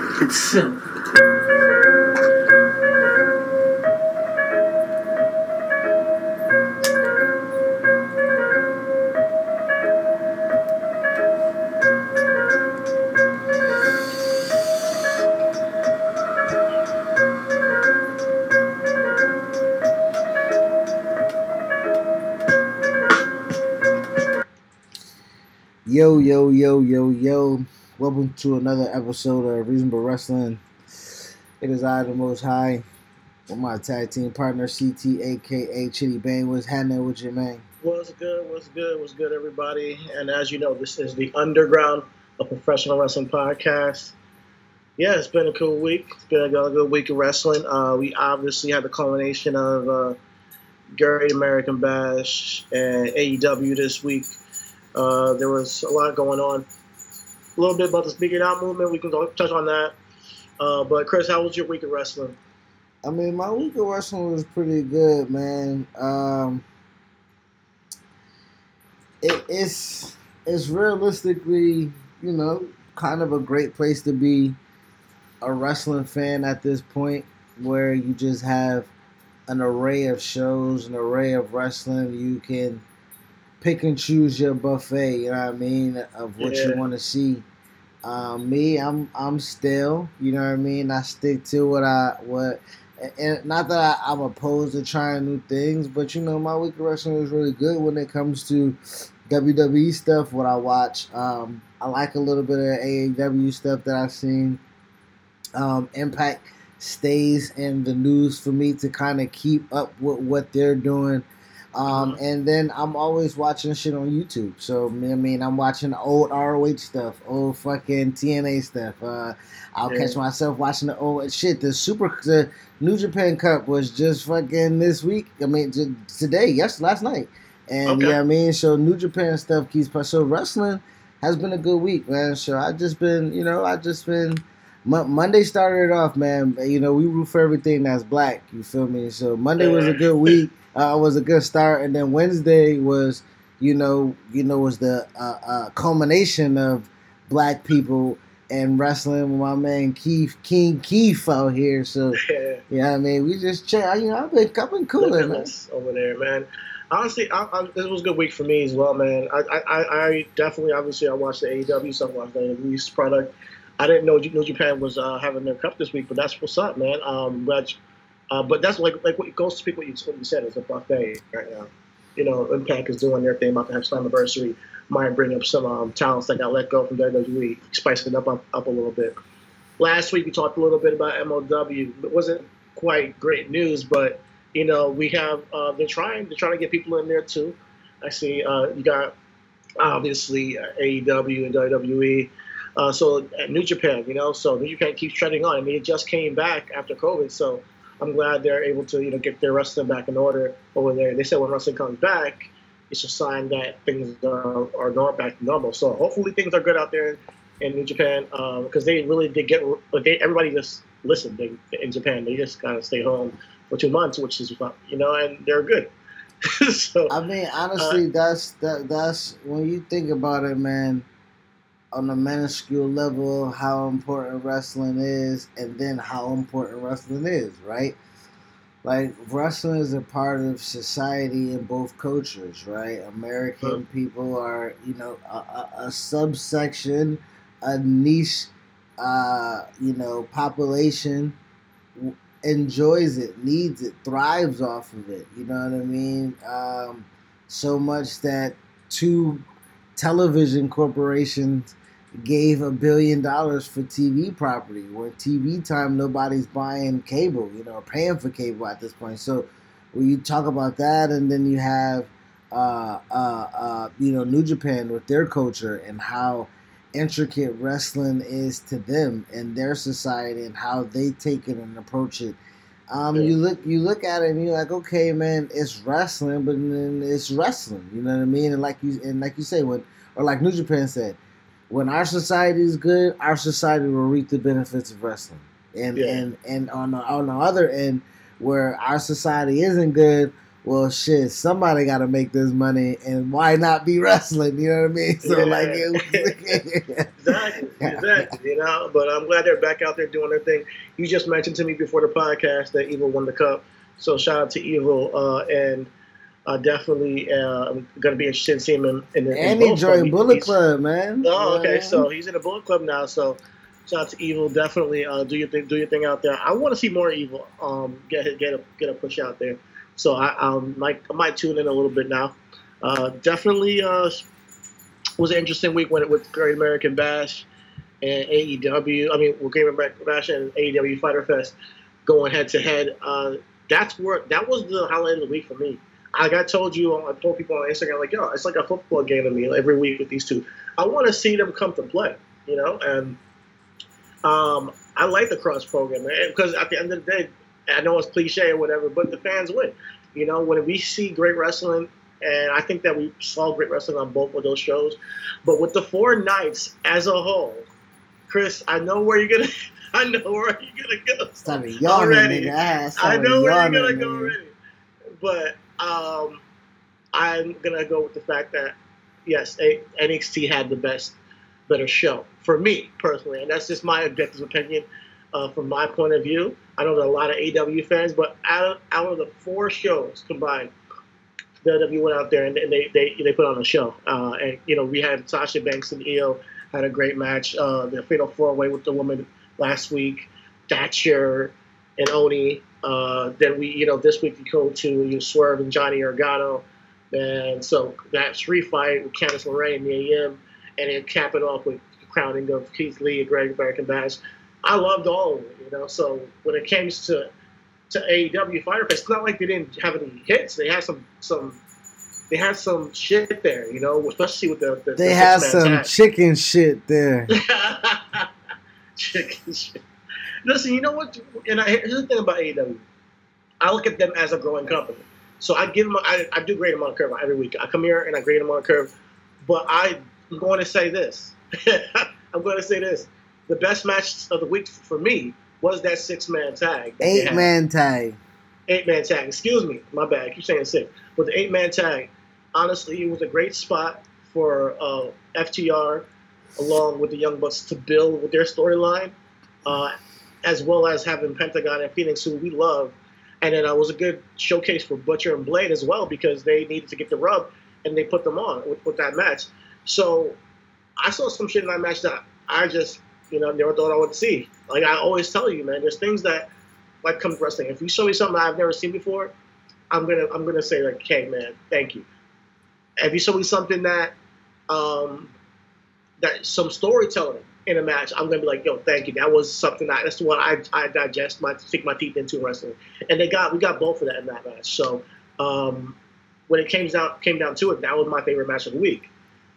It's simple. Yo, yo, yo, yo, yo. Welcome to another episode of Reasonable Wrestling. It is I, the Most High, with my tag team partner, CT, aka Chitty Bang. What's happening with you, man? What's good? What's good? What's good, everybody? And as you know, this is the Underground, a professional wrestling podcast. Yeah, it's been a cool week. It's been a good week of wrestling. Uh, we obviously had the culmination of uh, Great American Bash and AEW this week. Uh, there was a lot going on. A little bit about the Speak It Out movement. We can go touch on that. Uh, but Chris, how was your week of wrestling? I mean, my week of wrestling was pretty good, man. Um, it, it's it's realistically, you know, kind of a great place to be a wrestling fan at this point, where you just have an array of shows, an array of wrestling. You can pick and choose your buffet. You know what I mean of what Yeah. you want to see. Um, me, I'm I'm still. You know what I mean. I stick to what I what. And not that I, I'm opposed to trying new things, but you know my week of wrestling was really good when it comes to WWE stuff. What I watch, um, I like a little bit of AEW stuff that I've seen. Um, Impact stays in the news for me to kind of keep up with what they're doing. Um, and then I'm always watching shit on YouTube. So I mean, I'm watching old ROH stuff, old fucking TNA stuff. Uh, I'll Yeah. catch myself watching the old shit. The Super, the New Japan Cup was just fucking this week. I mean, today, yes, last night. And Okay. yeah, I mean, so New Japan stuff keeps. So wrestling has been a good week, man. So I just been, you know, I just been. Monday started off, man. You know, we root for everything that's black. You feel me? So Monday was a good week. Uh, was a good start, and then Wednesday was, you know, you know, was the uh, uh, culmination of black people and wrestling with my man Keith King Keith out here. So Yeah. I mean, we just check. You know, I've been, I've been cooling, man. Over there, man. Honestly, I, I, this was a good week for me as well, man. I, I, I- I definitely, obviously, I watched the AEW stuff, watched the release product. I didn't know New Japan was uh, having their cup this week, but that's what's up, man. Um, uh, but that's like like what goes to speak what you, what you said. It's a buffet right now. You know, Impact is doing their thing, about to have Slammiversary. Might bring up some um, talents that got let go from WWE, spicing it up, up up a little bit. Last week we talked a little bit about MLW. It wasn't quite great news, but you know we have uh, they're trying they're trying to get people in there too. I see uh, you got obviously uh, AEW and WWE. Uh, so at New Japan, you know, so New Japan keeps treading on. I mean, it just came back after COVID, so I'm glad they're able to you know get their wrestling back in order over there. They said when wrestling comes back, it's a sign that things are, are going back to normal. So hopefully things are good out there in New Japan um, because they really did get. They everybody just listened they, in Japan. They just kind of stayed home for two months, which is fun you know, and they're good. so I mean, honestly, uh, that's that, that's when you think about it, man. On a minuscule level, how important wrestling is, and then how important wrestling is, right? Like wrestling is a part of society in both cultures, right? American Huh. people are, you know, a, a, a subsection, a niche uh, you know, population enjoys it, needs it, thrives off of it. You know what I mean? Um, so much that two television corporations gave a billion dollars for TV property. Where TV time, nobody's buying cable, you know, paying for cable at this point. So when you talk about that, and then you have, uh, uh, uh, you know, New Japan with their culture and how intricate wrestling is to them and their society and how they take it and approach it. Um, yeah. You look, you look at it and you're like, okay, man, it's wrestling, but then it's wrestling. You know what I mean? And like you, and like you say, when or like New Japan said, when our society is good, our society will reap the benefits of wrestling. And yeah. and and on the, on the other end, where our society isn't good, well, shit, somebody got to make this money, and why not be wrestling? You know what I mean? So, yeah. like, exactly, exactly. You know, but I'm glad they're back out there doing their thing. You just mentioned to me before the podcast that Evil won the cup, so shout out to Evil, uh, and uh, definitely uh, I'm going to be interested in seeing him in the. And he joined Bullet Club, man. Oh, okay, so he's in the Bullet Club now. So shout out to Evil. Definitely uh, do your thing, do your thing out there. I want to see more Evil. Um, get get a get a push out there. So I, I might I might tune in a little bit now. Uh, definitely uh, was an interesting week when it with Great American Bash and AEW. I mean, with Great American Bash and AEW Fighter Fest going head to head. Uh, that's where that was the highlight of the week for me. Like I told you, I told people on Instagram, like, yo, it's like a football game to me every week with these two. I want to see them come to play, you know, and um, I like the cross program because at the end of the day, I know it's cliche or whatever, but the fans win. You know, when we see great wrestling, and I think that we saw great wrestling on both of those shows, but with the four nights as a whole, Chris, I know where you're gonna. I know where you're gonna go. Stop yawning, already. Nigga. I know where you're gonna go already. But um, I'm gonna go with the fact that yes, NXT had the best, better show for me personally, and that's just my objective opinion uh, from my point of view. I know there are a lot of AW fans, but out of, out of the four shows combined, WWE went out there and, they, they they put on a show. Uh, and you know we had Sasha Banks and Io had a great match. Uh, the Fatal Four Way with the woman last week, Thatcher and Oni. Uh, then we you know this week we go to you Swerve and Johnny Gargano, and so that three fight with Candice LeRae and the AM, and then cap it off with the crowning of Keith Lee and Great American Bash. I loved all of it, you know. So when it came to to AEW Fighter Fest, it's not like they didn't have any hits. They had some some they had some shit there, you know, especially with the, the they the had some tag. chicken shit there. chicken shit. Listen, you know what? And I, here's the thing about AEW. I look at them as a growing company. So I give them, I, I do grade them on a curve every week. I come here and I grade them on a curve. But I'm going to say this. I'm going to say this the best match of the week for me was that six man tag. Eight man tag. Eight man tag. Excuse me, my bad. I keep saying six. But the eight man tag, honestly, it was a great spot for uh, FTR along with the Young Bucks to build with their storyline, uh, as well as having Pentagon and Fenix, who we love. And then it uh, was a good showcase for Butcher and Blade as well because they needed to get the rub and they put them on with, with that match. So I saw some shit in that match that I just you know, never thought I would see. Like I always tell you, man, there's things that like come to wrestling. If you show me something I've never seen before, I'm gonna I'm gonna say like, okay, man, thank you. If you show me something that um that some storytelling in a match, I'm gonna be like, yo, thank you. That was something that that's what I I digest my stick my teeth into wrestling. And they got we got both of that in that match. So um when it came down came down to it, that was my favorite match of the week.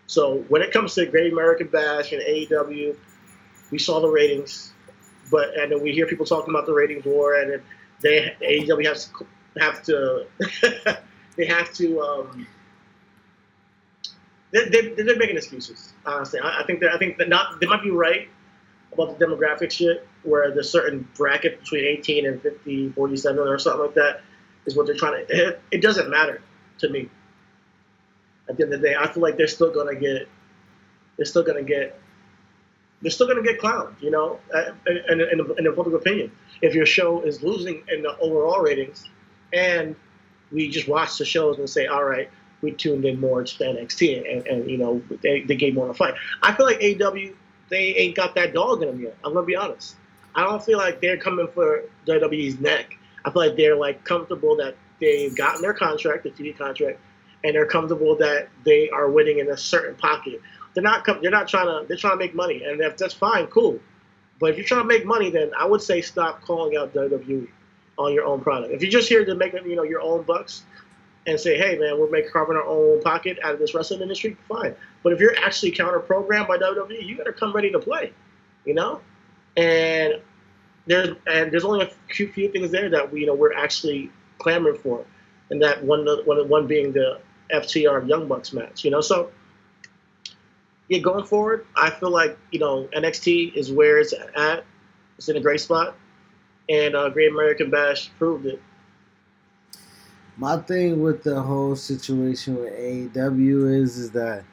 So when it comes to Great American Bash and AEW, we saw the ratings, but and then we hear people talking about the ratings war, and then they AEW has have to they have to um, they, they, they're making excuses. Honestly, I, I think that I think that not they might be right about the demographic shit, where the certain bracket between 18 and 50, 47 or something like that is what they're trying to. It, it doesn't matter to me. At the end of the day, I feel like they're still gonna get they're still gonna get they're still going to get clowned, you know, uh, in, in, in, the public opinion. If your show is losing in the overall ratings, and we just watch the shows and say, all right, we tuned in more to NXT, and, and you know, they, they gave more of a fight. I feel like AW they ain't got that dog in them yet. I'm gonna be honest. I don't feel like they're coming for WWE's neck. I feel like they're like comfortable that they've gotten their contract, the TV contract, and they're comfortable that they are winning in a certain pocket. They're not. They're not trying to. They're trying to make money, and if that's fine, cool. But if you're trying to make money, then I would say stop calling out WWE on your own product. If you're just here to make you know your own bucks and say, hey man, we're making carving our own pocket out of this wrestling industry, fine. But if you're actually counter programmed by WWE, you gotta come ready to play, you know. And there's and there's only a few, few things there that we you know we're actually clamoring for, and that one one one being the FTR Young Bucks match, you know. So yeah, going forward, I feel like you know NXT is where it's at. It's in a great spot, and uh, Great American Bash proved it. My thing with the whole situation with AEW is is that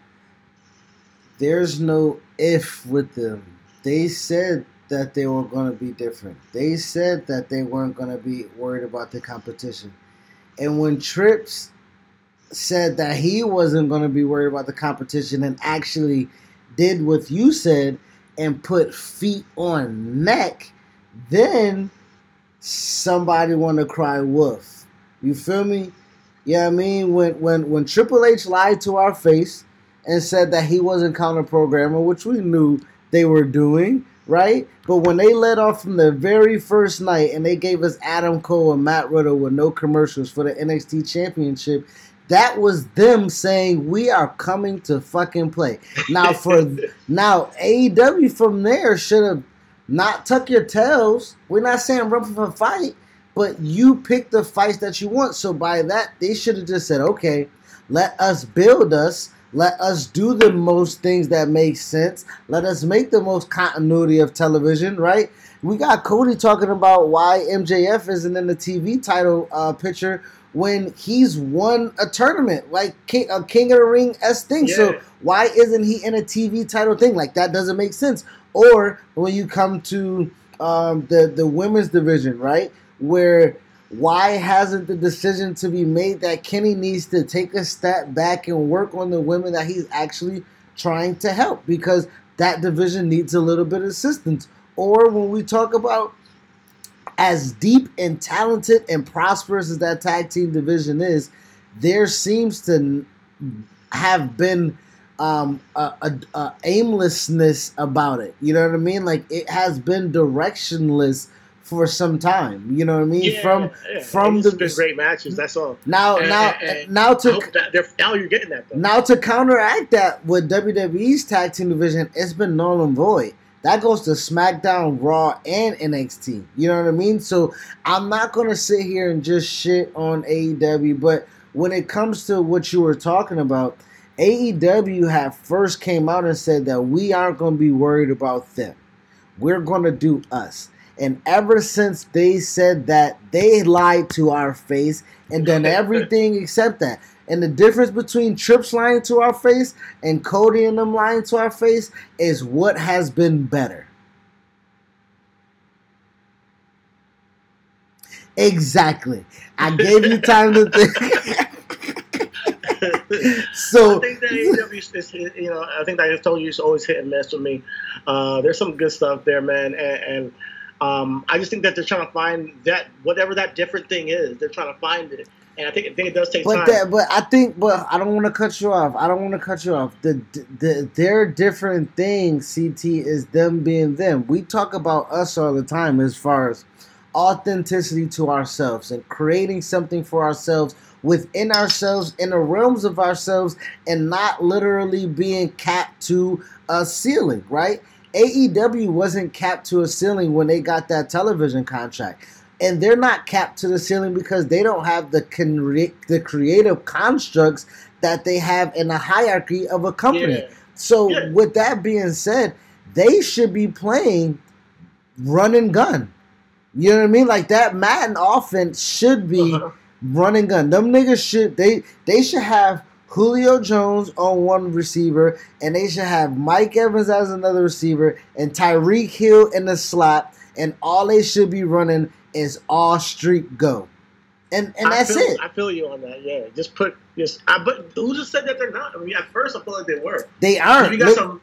there's no if with them. They said that they were going to be different. They said that they weren't going to be worried about the competition. And when Trips said that he wasn't going to be worried about the competition and actually did what you said and put feet on neck, then somebody want to cry wolf. You feel me? Yeah, I mean when when when Triple H lied to our face and said that he wasn't counter programmer, which we knew they were doing, right? But when they let off from the very first night and they gave us Adam Cole and Matt Riddle with no commercials for the NXT Championship, that was them saying we are coming to fucking play. Now for now AEW from there should have not tuck your tails. We're not saying run for a fight, but you pick the fights that you want. So by that they should have just said, okay, let us build us. Let us do the most things that make sense. Let us make the most continuity of television, right? We got Cody talking about why MJF isn't in the TV title uh, picture when he's won a tournament like King, a King of the Ring s thing. Yeah. So why isn't he in a TV title thing? Like that doesn't make sense. Or when you come to um, the the women's division, right, where why hasn't the decision to be made that Kenny needs to take a step back and work on the women that he's actually trying to help because that division needs a little bit of assistance. Or when we talk about as deep and talented and prosperous as that tag team division is, there seems to have been um, a, a, a, aimlessness about it. You know what I mean? Like it has been directionless for some time. You know what I mean? Yeah, from yeah. from the the great matches. That's all. Now And- now and- and now to hope that they're- now you're getting that though. now to counteract that with WWE's tag team division, it's been null and void. That goes to SmackDown, Raw, and NXT. You know what I mean? So I'm not gonna sit here and just shit on AEW, but when it comes to what you were talking about, AEW have first came out and said that we aren't gonna be worried about them. We're gonna do us. And ever since they said that, they lied to our face and done everything except that. And the difference between Trips lying to our face and Cody and them lying to our face is what has been better. Exactly. I gave you time to think. so I think that AEW is, you know, I think that I just told you it's always hit and miss with me. Uh, there's some good stuff there, man, and, and um, I just think that they're trying to find that whatever that different thing is, they're trying to find it, and I think I think it does take But time. that, but I think, but I don't want to cut you off. I don't want to cut you off. The, the their different things. CT is them being them. We talk about us all the time as far as authenticity to ourselves and creating something for ourselves within ourselves in the realms of ourselves and not literally being capped to a ceiling. Right? AEW wasn't capped to a ceiling when they got that television contract and they're not capped to the ceiling because they don't have the con- the creative constructs that they have in the hierarchy of a company. Yeah. So, Yeah. with that being said, they should be playing run and gun. You know what I mean? Like that Madden offense should be Uh-huh. run and gun. Them niggas should they they should have Julio Jones on one receiver, and they should have Mike Evans as another receiver, and Tyreek Hill in the slot, and all they should be running is all street go. And and I that's feel, it. I feel you on that. Yeah, just put just. I, but who just said that they're not? I mean, at first I felt like they were. They aren't. You got Look- some.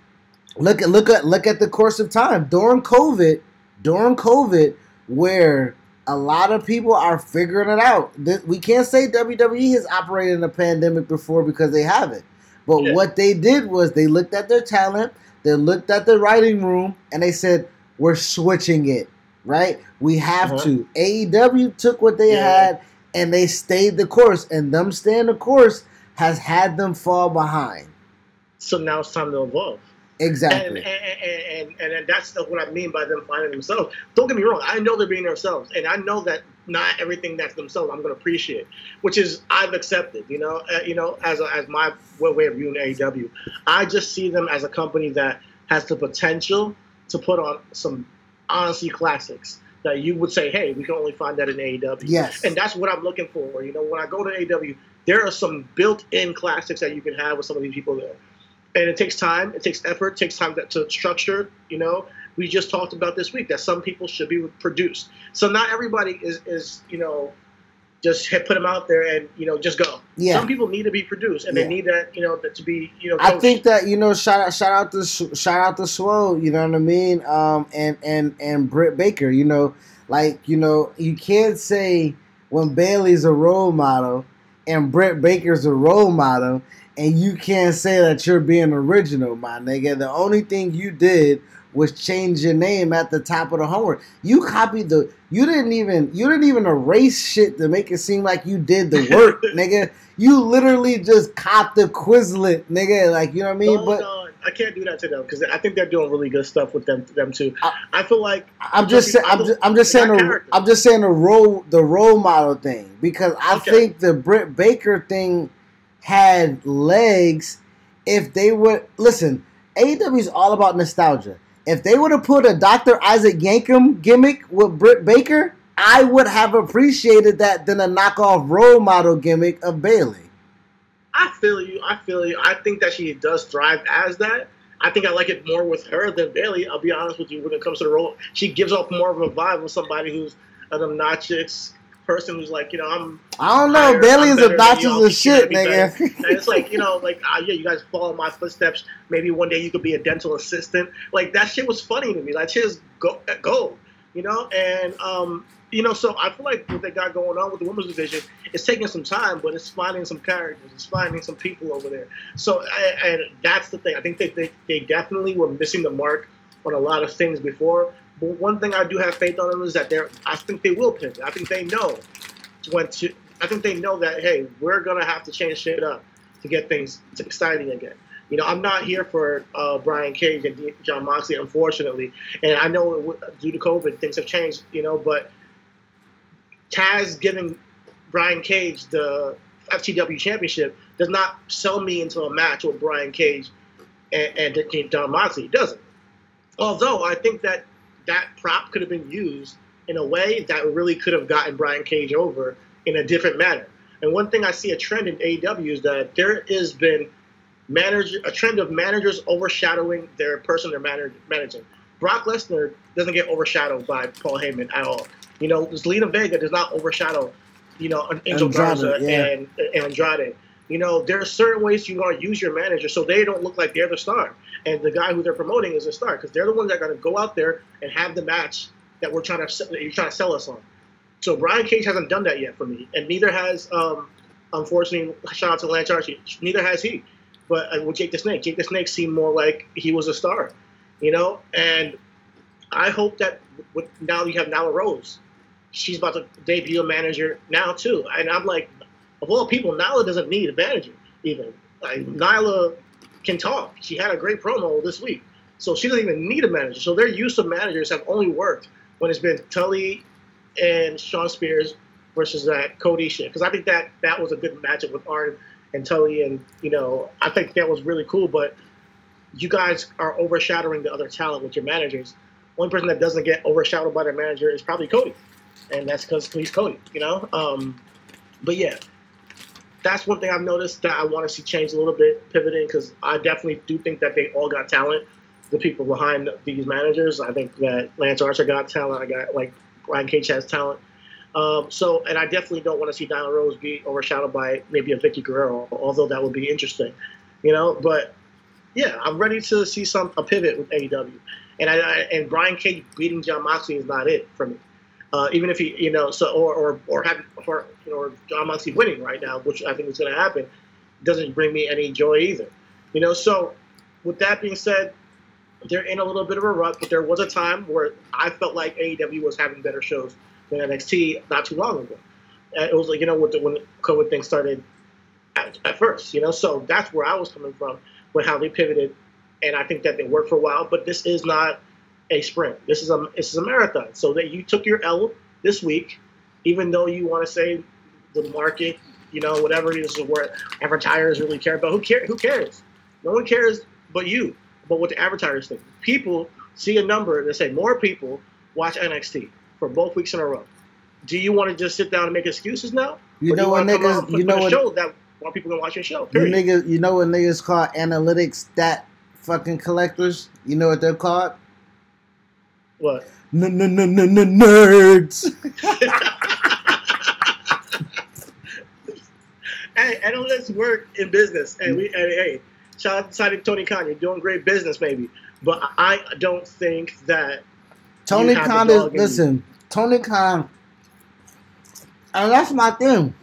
look at look at look at the course of time during COVID. During COVID, where a lot of people are figuring it out. We can't say WWE has operated in a pandemic before because they haven't. But yeah. what they did was they looked at their talent, they looked at the writing room, and they said, "We're switching it." Right? We have uh-huh. to. AEW took what they yeah. had and they stayed the course, and them staying the course has had them fall behind. So now it's time to evolve. Exactly. And and, and, and, and, that's what I mean by them finding themselves. Don't get me wrong. I know they're being themselves. And I know that not everything that's themselves I'm going to appreciate, which is I've accepted, you know, uh, you know, as, a, as my way of viewing AEW. I just see them as a company that has the potential to put on some honestly classics that you would say, hey, we can only find that in AEW. Yes. And that's what I'm looking for. You know, when I go to AEW, there are some built-in classics that you can have with some of these people there and it takes time, it takes effort, it takes time to, to structure. You know, we just talked about this week that some people should be produced. So not everybody is is you know just hit, put them out there and you know just go. Yeah. Some people need to be produced and yeah. they need that you know to be you know. Coached. I think that you know shout out shout out to shout out to Swole. You know what I mean? Um, and and and Britt Baker. You know, like you know you can't say when Bayley's a role model and Britt Baker's a role model and you can't say that you're being original, my nigga. The only thing you did was change your name at the top of the homework. You copied the. You didn't even. You didn't even erase shit to make it seem like you did the work, nigga. You literally just copped the Quizlet, nigga. Like you know what I mean? but I can't do that to them because I think they're doing really good stuff with them. Them too. I, I feel like I'm just. Say, I'm, just I'm just saying. A, I'm just saying the role the role model thing because I okay. think the Britt Baker thing had legs if they would listen. AEW is all about nostalgia. If they would have put a Dr. Isaac Yankem gimmick with Britt Baker, I would have appreciated that than a knockoff role model gimmick of Bayley. I feel you. I feel you. I think that she does thrive as that. I think I like it more with her than Bayley. I'll be honest with you. When it comes to the role, she gives off more of a vibe of somebody who's an obnoxious, person who's like, you know, I'm. I don't know. Bayley is obnoxious as shit, nigga. and it's like, you know, like, uh, yeah, you guys follow my footsteps. Maybe one day you could be a dental assistant. Like that shit was funny to me. Like, shit go, go, you know. And um, you know, so I feel like what they got going on with the women's division is taking some time, but it's finding some characters, it's finding some people over there. So, and that's the thing. I think they, they, they definitely were missing the mark on a lot of things before. But one thing I do have faith on them is that they're. I think they will pivot. I think they know when to. I think they know that hey, we're gonna have to change shit up to get things exciting again. You know, I'm not here for uh, Brian Cage and Jon Moxley, unfortunately. And I know due to COVID, things have changed. You know, but Taz giving Brian Cage the FTW championship does not sell me into a match with Brian Cage and, and Jon Moxley. It doesn't. Although I think that that prop could have been used in a way that really could have gotten Brian Cage over in a different manner. And one thing I see a trend in AEW is that there has been manager a trend of managers overshadowing their person they're managing. Brock Lesnar doesn't get overshadowed by Paul Heyman at all. You know, Zelina Vega does not overshadow, you know, Angel Garza yeah. and, and Andrade. You know, there are certain ways you want to use your manager so they don't look like they're the star. And the guy who they're promoting is a star because they're the ones that are going to go out there and have the match that we're trying to that you're trying to sell us on. So Brian Cage hasn't done that yet for me, and neither has, um, unfortunately, shout out to Lance Archer. Neither has he. But uh, with Jake the Snake, Jake the Snake seemed more like he was a star, you know. And I hope that with, now you have Nyla Rose, she's about to debut a manager now too. And I'm like, of all people, Nyla doesn't need a manager even. Like Nyla can talk. She had a great promo this week, so she doesn't even need a manager. So their use of managers have only worked when it's been Tully and Shawn Spears versus that Cody shit. Because I think that that was a good matchup with Arn and Tully, and you know I think that was really cool. But you guys are overshadowing the other talent with your managers. One person that doesn't get overshadowed by their manager is probably Cody, and that's because he's Cody. You know, um, but yeah, that's one thing I've noticed that I want to see change a little bit, pivoting because I definitely do think that they all got talent. The people behind these managers, I think that Lance Archer got talent. I got like Brian Cage has talent. Um, so, and I definitely don't want to see Nyla Rose be overshadowed by maybe a Vickie Guerrero, although that would be interesting, you know. But yeah, I'm ready to see some a pivot with AEW, and I, I and Brian Cage beating Jon Moxley is not it for me. Uh, even if he, you know, so or or or have or you know, or Jon Moxley winning right now, which I think is going to happen, doesn't bring me any joy either. You know, so with that being said, they're in a little bit of a rut, but there was a time where I felt like AEW was having better shows than NXT not too long ago. And it was like you know, with the, when COVID thing started at, at first, you know, so that's where I was coming from with how they pivoted, and I think that they worked for a while. But this is not a sprint. This is a this is a marathon. So that you took your L this week, even though you want to say the market, you know, whatever it is where advertisers really care about. Who care? Who cares? No one cares but you. But what the advertisers think. People see a number and they say more people watch NXT for both weeks in a row. Do you want to just sit down and make excuses now? You know what wanna come out niggas? You know what? show that more people can watch your show. You Period. niggas, you know what niggas call analytics stat fucking collectors? You know what they're called? What? Nerds. Hey, analysts work in business, and we, and hey, shout out to Tony Khan. You're doing great business, maybe, but I don't think that Tony Khan is listen. Tony Khan, and that's my thing.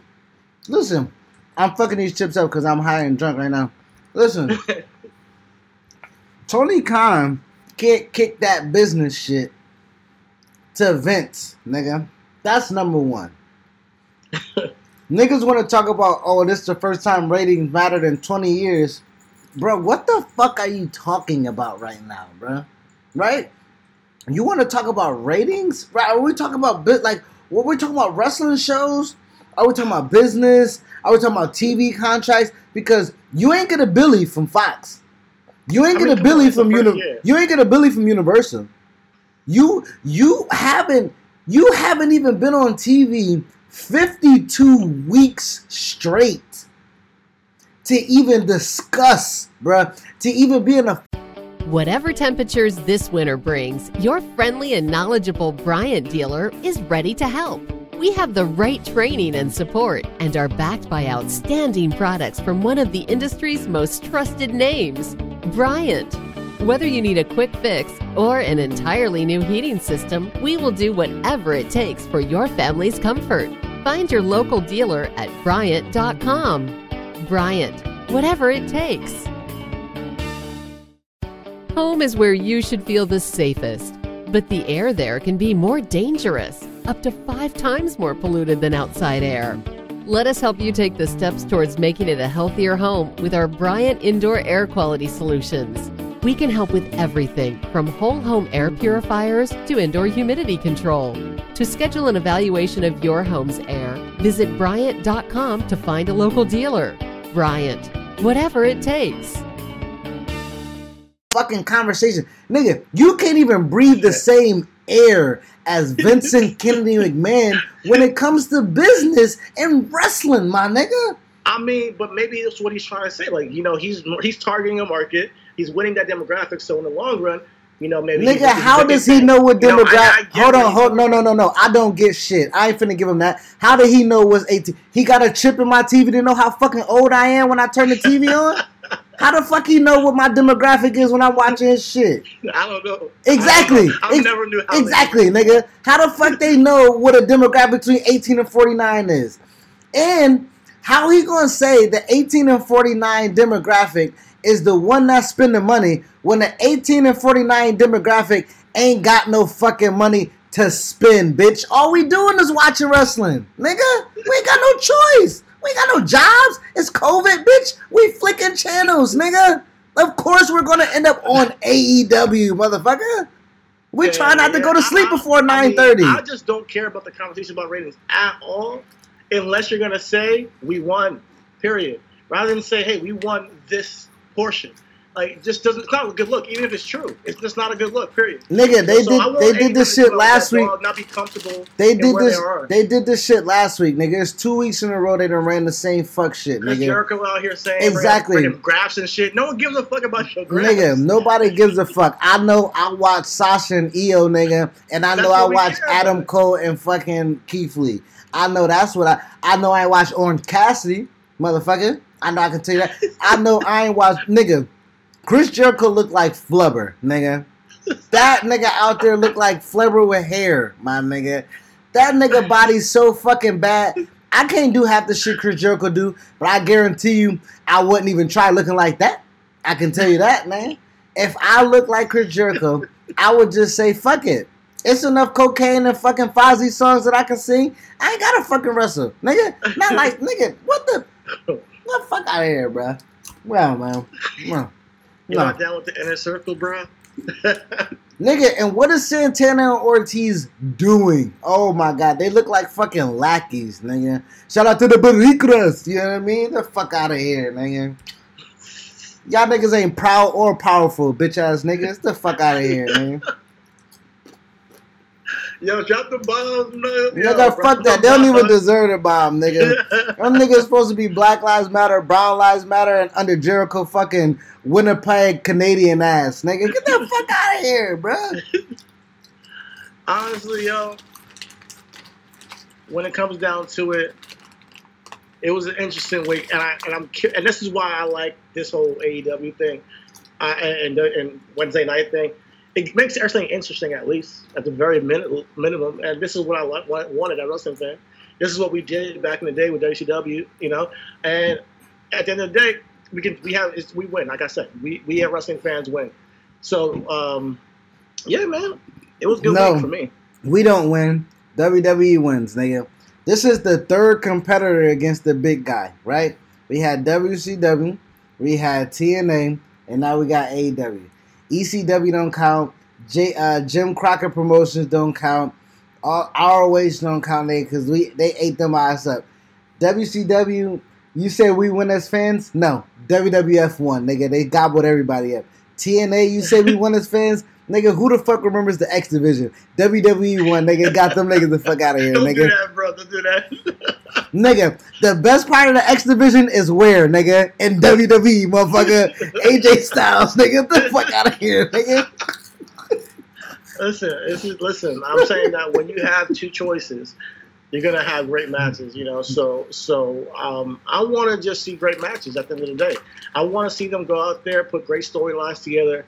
Listen, I'm fucking these chips up because I'm high and drunk right now. Listen, Tony Khan can't kick that business shit to Vince, nigga. That's number one. Niggas want to talk about, oh, this is the first time ratings mattered in 20 years. Bro, what the fuck are you talking about right now, bro? Right? You want to talk about ratings? Right? Are we talking about bit like what we talking about wrestling shows? Are we talking about business? Are we talking about TV contracts? Because you ain't get a Billy from Fox. You ain't I get mean, a Billy on, it's the from first Uni- year. You ain't get a Billy from Universal. You you haven't you haven't even been on TV 52 weeks straight to even discuss, bruh, to even be in a Whatever temperatures this winter brings, your friendly and knowledgeable Bryant dealer is ready to help. We have the right training and support and are backed by outstanding products from one of the industry's most trusted names, Bryant. Whether you need a quick fix or an entirely new heating system, we will do whatever it takes for your family's comfort. Find your local dealer at Bryant.com. Bryant, whatever it takes. Home is where you should feel the safest, but the air there can be more dangerous, up to five times more polluted than outside air. Let us help you take the steps towards making it a healthier home with our Bryant Indoor Air Quality Solutions. We can help with everything from whole home air purifiers to indoor humidity control. To schedule an evaluation of your home's air, visit Bryant.com to find a local dealer. Bryant, whatever it takes. fucking conversation. Nigga, you can't even breathe the same air as Vincent Kennedy McMahon when it comes to business and wrestling, my nigga. I mean, but maybe that's what he's trying to say. Like, you know, he's he's targeting a market. He's winning that demographic. So in the long run, you know, maybe. Nigga, how does he know what You know, I- I demographic? Hold on, hold no, no, no, no. I don't get shit. I ain't finna give him that. How did he know was 18? He got a chip in my TV to know how fucking old I am when I turn the TV on? How the fuck he know what my demographic is when I'm watching his shit? I don't know. Exactly. I, I Ex- never knew how. Exactly, nigga. How the fuck they know what a demographic between 18 and 49 is? And how he gonna say the 18 and 49 demographic is the one that's spending money when the 18 and 49 demographic ain't got no fucking money to spend, bitch. All we doing is watching wrestling, nigga. We ain't got no choice. We ain't got no jobs. It's COVID, bitch. We flicking channels, nigga. Of course we're gonna end up on AEW, motherfucker. We Yeah, try not to go to sleep I- I- before I mean, nine thirty. I just don't care about the conversation about ratings at all, unless you're gonna say we won. Period. Rather than say, hey, we won this portion. Like, it just doesn't. It's not a good look, even if it's true. It's just not a good look. Period. Nigga, they So did they did this shit last week. Not be comfortable. They did this. They. They did this shit last week, nigga. It's two weeks in a row they done ran the same fuck shit, Chris nigga. Jericho out here saying Exactly. graphs and shit. No one gives a fuck about your graphs. Nigga, nobody gives a fuck. I know I watch Sasha and Io, nigga, and I That's know I watch Adam about. Cole and fucking Keith Lee. I know that's what I. I know I watch Orange Cassidy, motherfucker. I know I can tell you that. I know I ain't watch nigga. Chris Jericho looked like Flubber, nigga. That nigga out there looked like Flubber with hair, my nigga. That nigga body's so fucking bad. I can't do half the shit Chris Jericho do, but I guarantee you, I wouldn't even try looking like that. I can tell you that, man. If I look like Chris Jericho, I would just say fuck it. It's enough cocaine and fucking Fozzy songs that I can sing. I ain't gotta fucking wrestle, nigga. Not like nigga. What the? What the fuck out of here, bro? Well, man. Well, You're no. not down with the inner circle, bro. Nigga, and what is Santana and Ortiz doing? Oh my god, they look like fucking lackeys, nigga. Shout out to the Barricas, you know what I mean? The fuck out of here, nigga. Y'all niggas ain't proud or powerful, bitch ass niggas. The fuck out of here, man. Yo, drop the bombs, man. Yo, Nigga, fuck that. They don't even deserve a bomb, nigga. Them niggas supposed to be Black Lives Matter, Brown Lives Matter, and under Jericho fucking Winnipeg Canadian ass, nigga. Get the fuck out of here, bruh. Honestly, yo, when it comes down to it, it was an interesting week, and I and I'm and this is why I like this whole AEW thing, I, and and and Wednesday night thing. It makes everything interesting, at least at the very min- minimum. And this is what I wa- wa- wanted a wrestling fan. This is what we did back in the day with WCW, you know. And at the end of the day, we can we have it's, we win. Like I said, we we as wrestling fans win. So um, yeah, man, it was good No. week for me. We don't win. WWE wins, nigga. This is the third competitor against the big guy, right? We had WCW, we had TNA, and now we got AEW. ECW don't count. J, uh, Jim Crockett Promotions don't count. All, ROH don't count they because we they ate them ass up. WCW, you say we win as fans? No, WWF won, nigga. They gobbled everybody up. TNA, you say we won as fans? Nigga, who the fuck remembers the X Division? WWE won, nigga. Got them niggas the fuck out of here, Don't do nigga. that, bro. Don't do that. Nigga, the best part of the X Division is where, nigga? In WWE, motherfucker. AJ Styles, nigga. The fuck out of here, nigga. listen, is, listen. I'm saying that when you have two choices, you're gonna have great matches. You know, so so um, I want to just see great matches at the end of the day. I want to see them go out there, put great storylines together.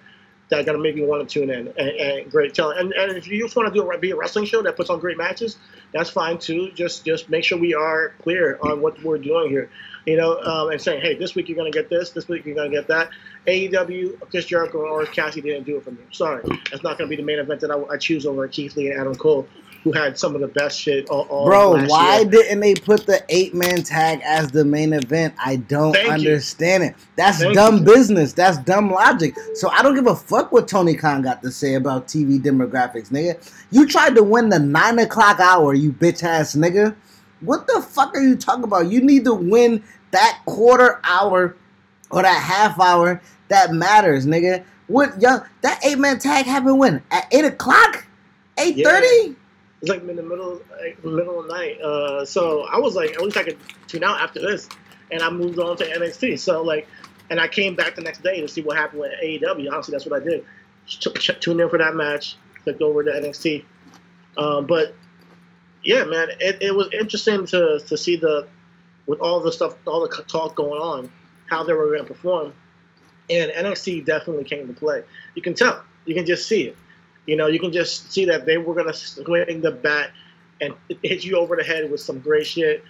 That are gonna make you want to tune in and, and great telling. And, and if you just want to do a, be a wrestling show that puts on great matches, that's fine too. Just just make sure we are clear on what we're doing here. You know, um, and saying, hey, this week you're gonna get this, this week you're gonna get that. AEW, Chris Jericho or Cassie didn't do it for me. Sorry, that's not gonna be the main event that I, I choose over Keith Lee and Adam Cole, who had some of the best shit all, all Bro, why year. didn't they put the eight man tag as the main event? I don't Thank you. understand it. That's Thank dumb you. business. That's dumb logic. So I don't give a fuck what Tony Khan got to say about TV demographics, nigga. You tried to win the nine o'clock hour, you bitch ass nigga. What the fuck are you talking about? You need to win that quarter hour or that half hour that matters, nigga. What young that eight man tag happened when? At eight o'clock? Eight thirty? It's like in the middle, like, middle of the night. Uh, so I was like, at least I could tune out after this, and I moved on to NXT. So like, and I came back the next day to see what happened with AEW. Honestly, that's what I did. T- ch- tuned in for that match, clicked over to NXT. Um, but yeah, man, it, it was interesting to to see the with all the stuff, all the talk going on, how they were going to perform, and NXT definitely came to play. You can tell, you can just see it. You know, you can just see that they were going to swing the bat and hit you over the head with some great shit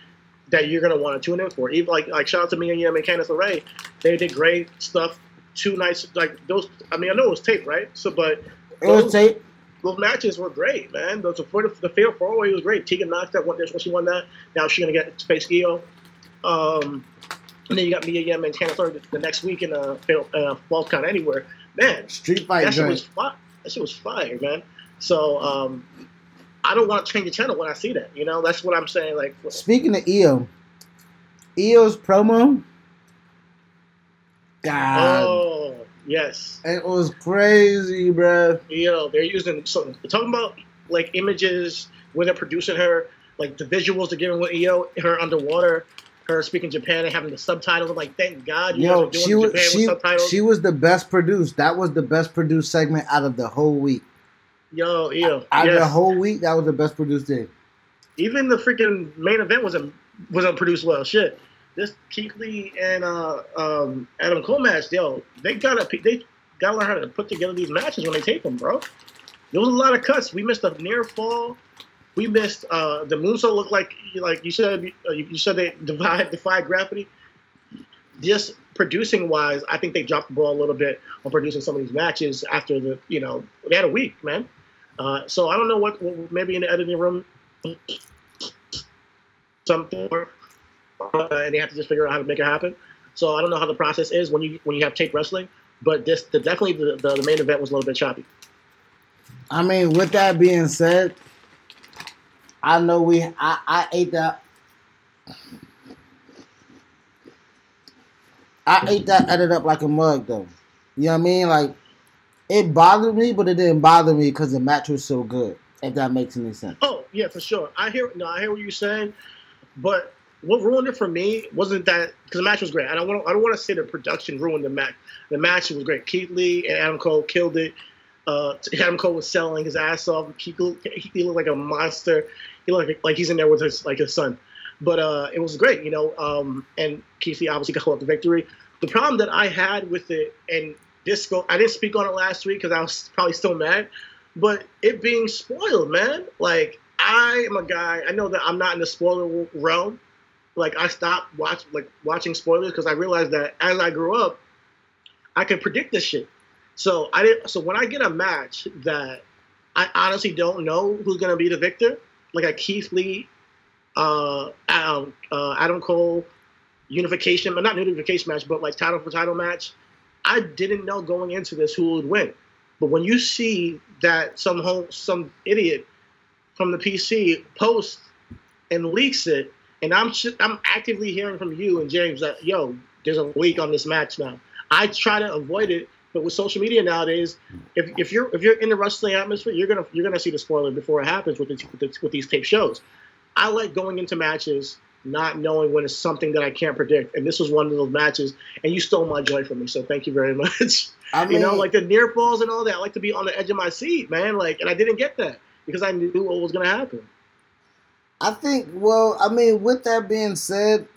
that you're going to want to tune in for. Even like like shout out to Mia Yim and Candice LeRae, they did great stuff. Two nights like those. I mean, I know it was tape, right? So, but It was tape. Those matches were great, man. Those for the, the fatal four way was great. Tegan Nox that won this when she won that. Now she's gonna get Space Io. Um, and then you got Mia Yim and Candice LeRae the, the next week in a uh, Falls Count Anywhere. Man, Street fight that shit was fire. That shit was fire, man. So um, I don't want to change the channel when I see that. You know, that's what I'm saying. Like, Speaking of Io, Io's promo, God, oh yes, it was crazy, bro. Yo, they're using so talking about like images where they're producing her, like the visuals they're giving with Io, her underwater, her speaking Japan and having the subtitles. I'm like, thank God you Yo, guys are she was Japan she, with subtitles. she was the best produced. That was the best produced segment out of the whole week. Yo, Io, Out of the whole week, that was the best produced thing. even the freaking main event wasn't wasn't produced well. Shit. This Lee and uh, um, Adam Cole match, yo, they gotta they gotta learn how to put together these matches when they tape them, bro. There was a lot of cuts. We missed a near fall. We missed uh, the moonsault. Looked like like you said. Uh, you said they defied defied gravity. Just producing wise, I think they dropped the ball a little bit on producing some of these matches after the you know they had a week, man. Uh, so I don't know what, what maybe in the editing room something, and they have to just figure out how to make it happen. So I don't know how the process is when you when you have tape wrestling, but this the, definitely the, the, the main event was a little bit choppy. I mean, with that being said, I know we I, I ate that I ate that edit up like a mug though. You know what I mean? Like it bothered me, but it didn't bother me because the match was so good. If that makes any sense. Oh yeah, for sure. I hear no, I hear what you're saying, but what ruined it for me wasn't that because the match was great. I don't want I don't want to say the production ruined the match. The match was great. Keith Lee and Adam Cole killed it. Uh, Adam Cole was selling his ass off. He, he looked like a monster. He looked like, he's in there with his like his son. But uh, it was great, you know. Um, and Keith Lee obviously got the victory. The problem that I had with it, and this go, I didn't speak on it last week because I was probably still mad. But it being spoiled, man. Like I am a guy. I know that I'm not in the spoiler realm. Like I stopped watch like watching spoilers because I realized that as I grew up, I could predict this shit. So I didn't. So when I get a match that I honestly don't know who's gonna be the victor, like a Keith Lee, uh, Adam, uh, Adam Cole unification, but not unification match, but like title for title match. I didn't know going into this who would win. But when you see that some home, some idiot from the PC posts and leaks it, and I'm I'm actively hearing from you and James that yo, there's a leak on this match now. I try to avoid it, but with social media nowadays, if, if you're if you're in the wrestling atmosphere, you're gonna you're gonna see the spoiler before it happens with, with, with these tape shows. I like going into matches not knowing when it's something that I can't predict. And this was one of those matches, and you stole my joy from me. So thank you very much. I mean, you know, like the near falls and all that. I like to be on the edge of my seat, man. Like, and I didn't get that because I knew what was going to happen. I think. Well, I mean, with that being said,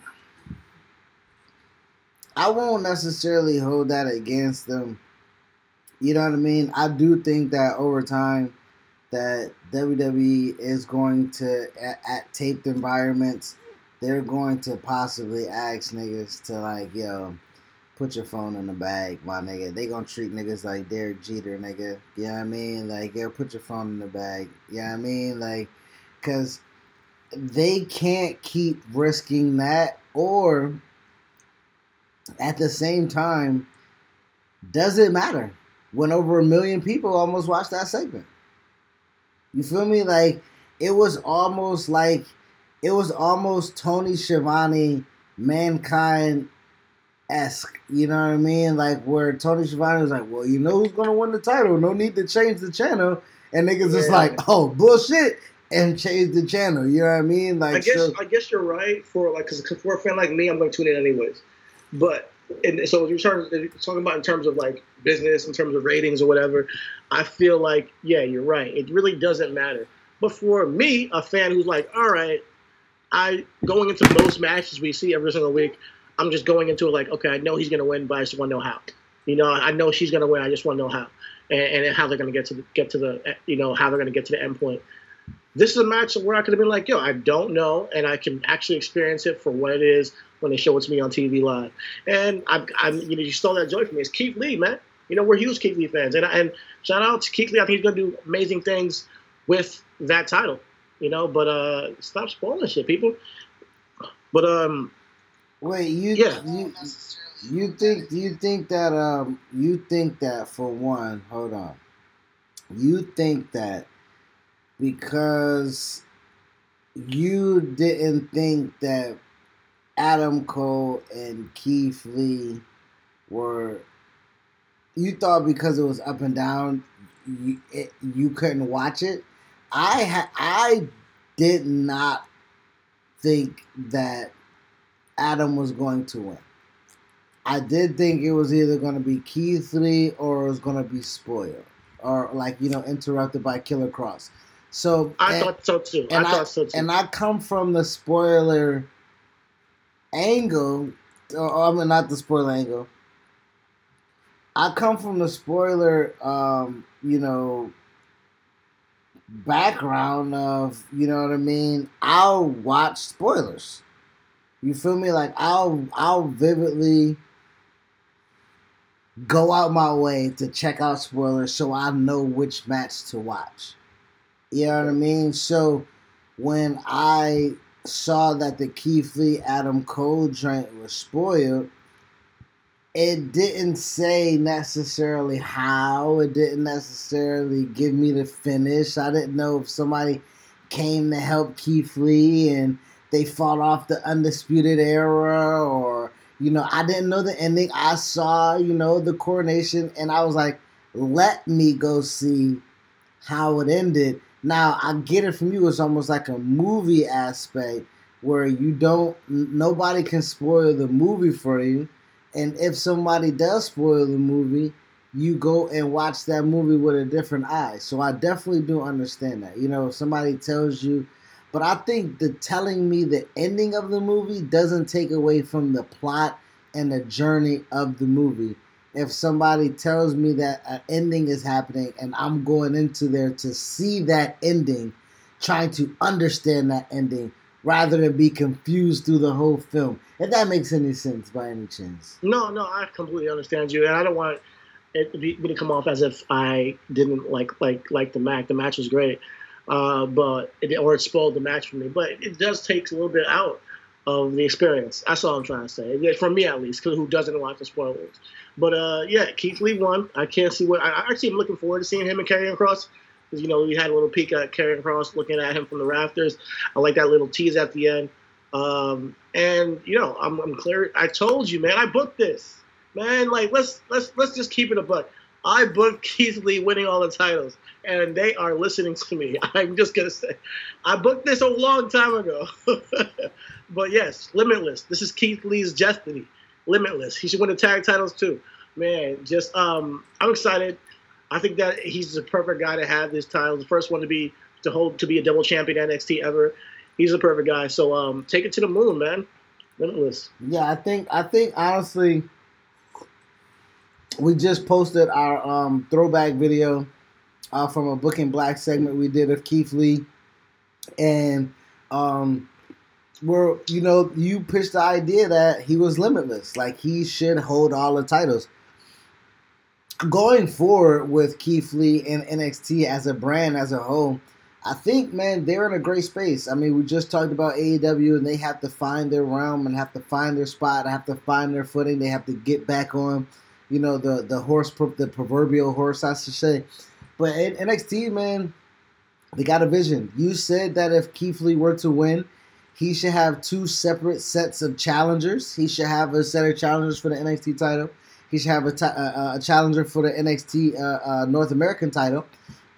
I won't necessarily hold that against them. You know what I mean? I do think that over time, that WWE is going to at, at taped environments they're going to possibly ask niggas to like, yo, put your phone in the bag, my nigga. They gonna treat niggas like Derek Jeter, nigga. You know what I mean? Like, yo, put your phone in the bag. You know what I mean? Like, cause they can't keep risking that or at the same time, does it matter when over a million people almost watched that segment? You feel me? Like, it was almost like it was almost Tony Schiavone mankind esque. You know what I mean? Like where Tony Schiavone was like, "Well, you know who's gonna win the title? No need to change the channel." And niggas yeah. just like, "Oh, bullshit." And change the channel, you know what I mean? Like, I guess so, I guess you're right for like, because for a fan like me, I'm going to tune in anyways. But and so you're talking, talking about in terms of like business, in terms of ratings or whatever, I feel like yeah, you're right. It really doesn't matter. But for me, a fan who's like, all right, I going into most matches we see every single week, I'm just going into it like, okay, I know he's gonna win, but I just want to know how. You know, I know she's gonna win. I just want to know how, and, and how they're gonna get to the, get to the, you know, how they're gonna get to the end point. This is a match where I could have been like, yo, I don't know, and I can actually experience it for what it is when they show it to me on TV live. And I'm, I'm you know, you stole that joy from me. It's Keith Lee, man. You know, we're huge Keith Lee fans, and and shout out to Keith Lee. I think he's gonna do amazing things with that title you know. But uh, stop spoiling shit, people. But um, wait, you yeah. you you think you think that um you think that for one, hold on, you think that because you didn't think that Adam Cole and Keith Lee were you thought because it was up and down you, it, you couldn't watch it I ha- I did not think that Adam was going to win. I did think it was either going to be Keith Lee or it was going to be spoiled or like you know interrupted by Killer Kross. So I and, thought so too. I thought so too. And I come from the spoiler angle, or I mean, not the spoiler angle. I come from the spoiler, um, you know, background of, you know what I mean. I'll watch spoilers. You feel me? Like I'll, I'll vividly go out my way to check out spoilers so I know which match to watch. You know what I mean? So when I saw that the Keith Lee Adam Cole joint was spoiled, it didn't say necessarily how, it didn't necessarily give me the finish. I didn't know if somebody came to help Keith Lee and they fought off the Undisputed Era or you know, I didn't know the ending. I saw, you know, the coronation and I was like, let me go see how it ended. Now, I get it from you. It's almost like a movie aspect where you don't, nobody can spoil the movie for you. And if somebody does spoil the movie, you go and watch that movie with a different eye. So I definitely do understand that. You know, if somebody tells you, but I think the telling me the ending of the movie doesn't take away from the plot and the journey of the movie. If somebody tells me that an ending is happening and I'm going into there to see that ending, trying to understand that ending rather than be confused through the whole film. If that makes any sense by any chance. No, no, I completely understand you, and I don't want it to, be, to come off as if I didn't like like like the match. The match was great uh, but it, or it spoiled the match for me. But it does take a little bit out of the experience. That's all I'm trying to say. For me at least, who doesn't watch the spoilers. But uh, yeah, Keith Lee won. I can't see what. I actually am looking forward to seeing him and Karrion Kross. Because you know we had a little peek at Karrion Kross looking at him from the rafters. I like that little tease at the end. Um, and you know I'm, I'm clear. I told you, man. I booked this, man. Like let's let's let's just keep it a buck. I booked Keith Lee winning all the titles, and they are listening to me. I'm just gonna say, I booked this a long time ago. but yes, Limitless. This is Keith Lee's destiny. Limitless. He should win the tag titles too. Man, just um, I'm excited. I think that he's the perfect guy to have this title. The first one to be to hold to be a double champion NXT ever. He's the perfect guy. So um, take it to the moon, man. Limitless. Yeah, I think I think honestly we just posted our um, throwback video uh, from a Booking Black segment we did of Keith Lee, and um, we're you know you pitched the idea that he was limitless, like he should hold all the titles. Going forward with Keith Lee and NXT as a brand as a whole, I think man they're in a great space. I mean, we just talked about AEW and they have to find their realm and have to find their spot, have to find their footing. They have to get back on you know the the horse, the proverbial horse, I should say. But in NXT, man, they got a vision. You said that if Keith Lee were to win, he should have two separate sets of challengers. He should have a set of challengers for the NXT title. He should have a, t- a, a challenger for the NXT uh, uh, North American title.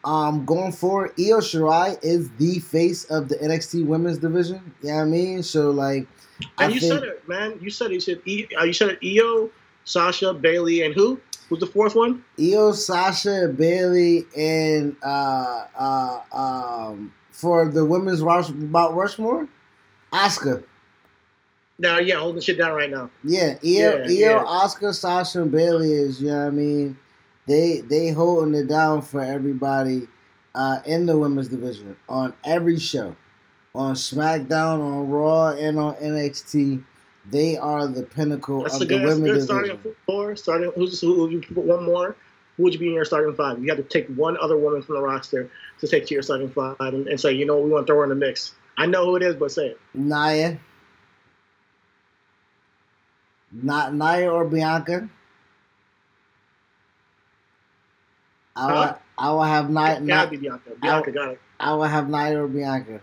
Um, going forward, Io Shirai is the face of the NXT Women's Division. You know I mean? So like, and I you think, said it, man. You said you said e, uh, you said Io Sasha, Bayley, and who? Who's the fourth one? Io, Sasha, Bayley, and uh, uh, um, for the women's Rush, about Rushmore, Asuka. Now, yeah, holding shit down right now. Yeah, Io, yeah, Io, yeah. Asuka, Sasha, and Bayley is, you know what I mean? They they holding it down for everybody uh, in the women's division on every show, on SmackDown, on Raw, and on NXT. They are the pinnacle that's of the good, women division. Starting four, starting who's who? You put one more. Who would you be in your starting five? You have to take one other woman from the roster to take to your starting five and, and say, you know, we want to throw her in the mix. I know who it is, but say it. Nia. Not Nia or Bianca. I will, huh? I will have be Bianca. Bianca I, got it. I will have Nia or Bianca.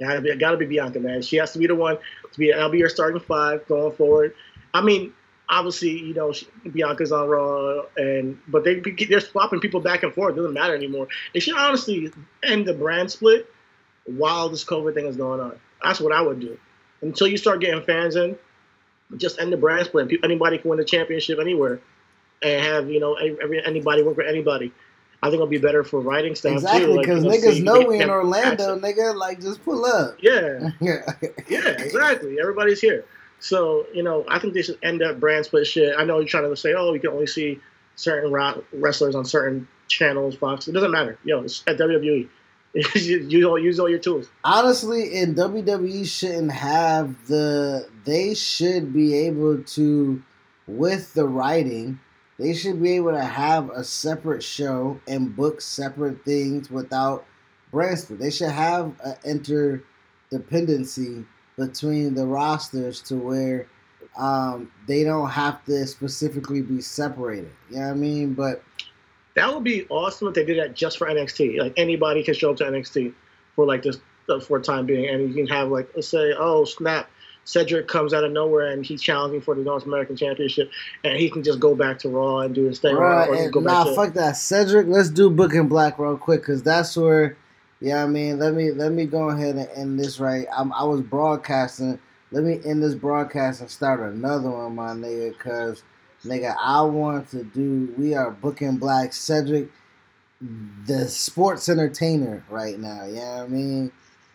Gotta be, gotta be Bianca, man. She has to be the one to be. I'll be your starting five going forward. I mean, obviously, you know, she, Bianca's on Raw, and but they they're swapping people back and forth. It doesn't matter anymore. They should honestly end the brand split while this COVID thing is going on. That's what I would do. Until you start getting fans in, just end the brand split. Anybody can win the championship anywhere, and have you know every, anybody work for anybody. I think it'll be better for writing staff exactly because like, niggas know we in Orlando, nigga. Like just pull up. Yeah, yeah, yeah. exactly. Everybody's here. So you know, I think they should end up brand split shit. I know you're trying to say, oh, you can only see certain wrestlers on certain channels, Fox. It doesn't matter. Yo, it's at WWE. use all use all your tools. Honestly, in WWE shouldn't have the. They should be able to, with the writing, they should be able to have a separate show and book separate things without brand split. They should have an interdependency between the rosters to where um, they don't have to specifically be separated. You know what I mean? But that would be awesome if they did that just for NXT. Like anybody can show up to NXT for like this for time being, and you can have like let's say, oh snap, Cedric comes out of nowhere and he's challenging for the North American Championship, and he can just go back to Raw and do his thing. Right, or nah, fuck that, Cedric. Let's do Booking Black real quick because that's where. Yeah, I mean, let me let me go ahead and end this right. I'm, I was broadcasting. Let me end this broadcast and start another one, my nigga, because Nigga, I want to do. We are booking Black Cedric, the sports entertainer right now. You know I mean?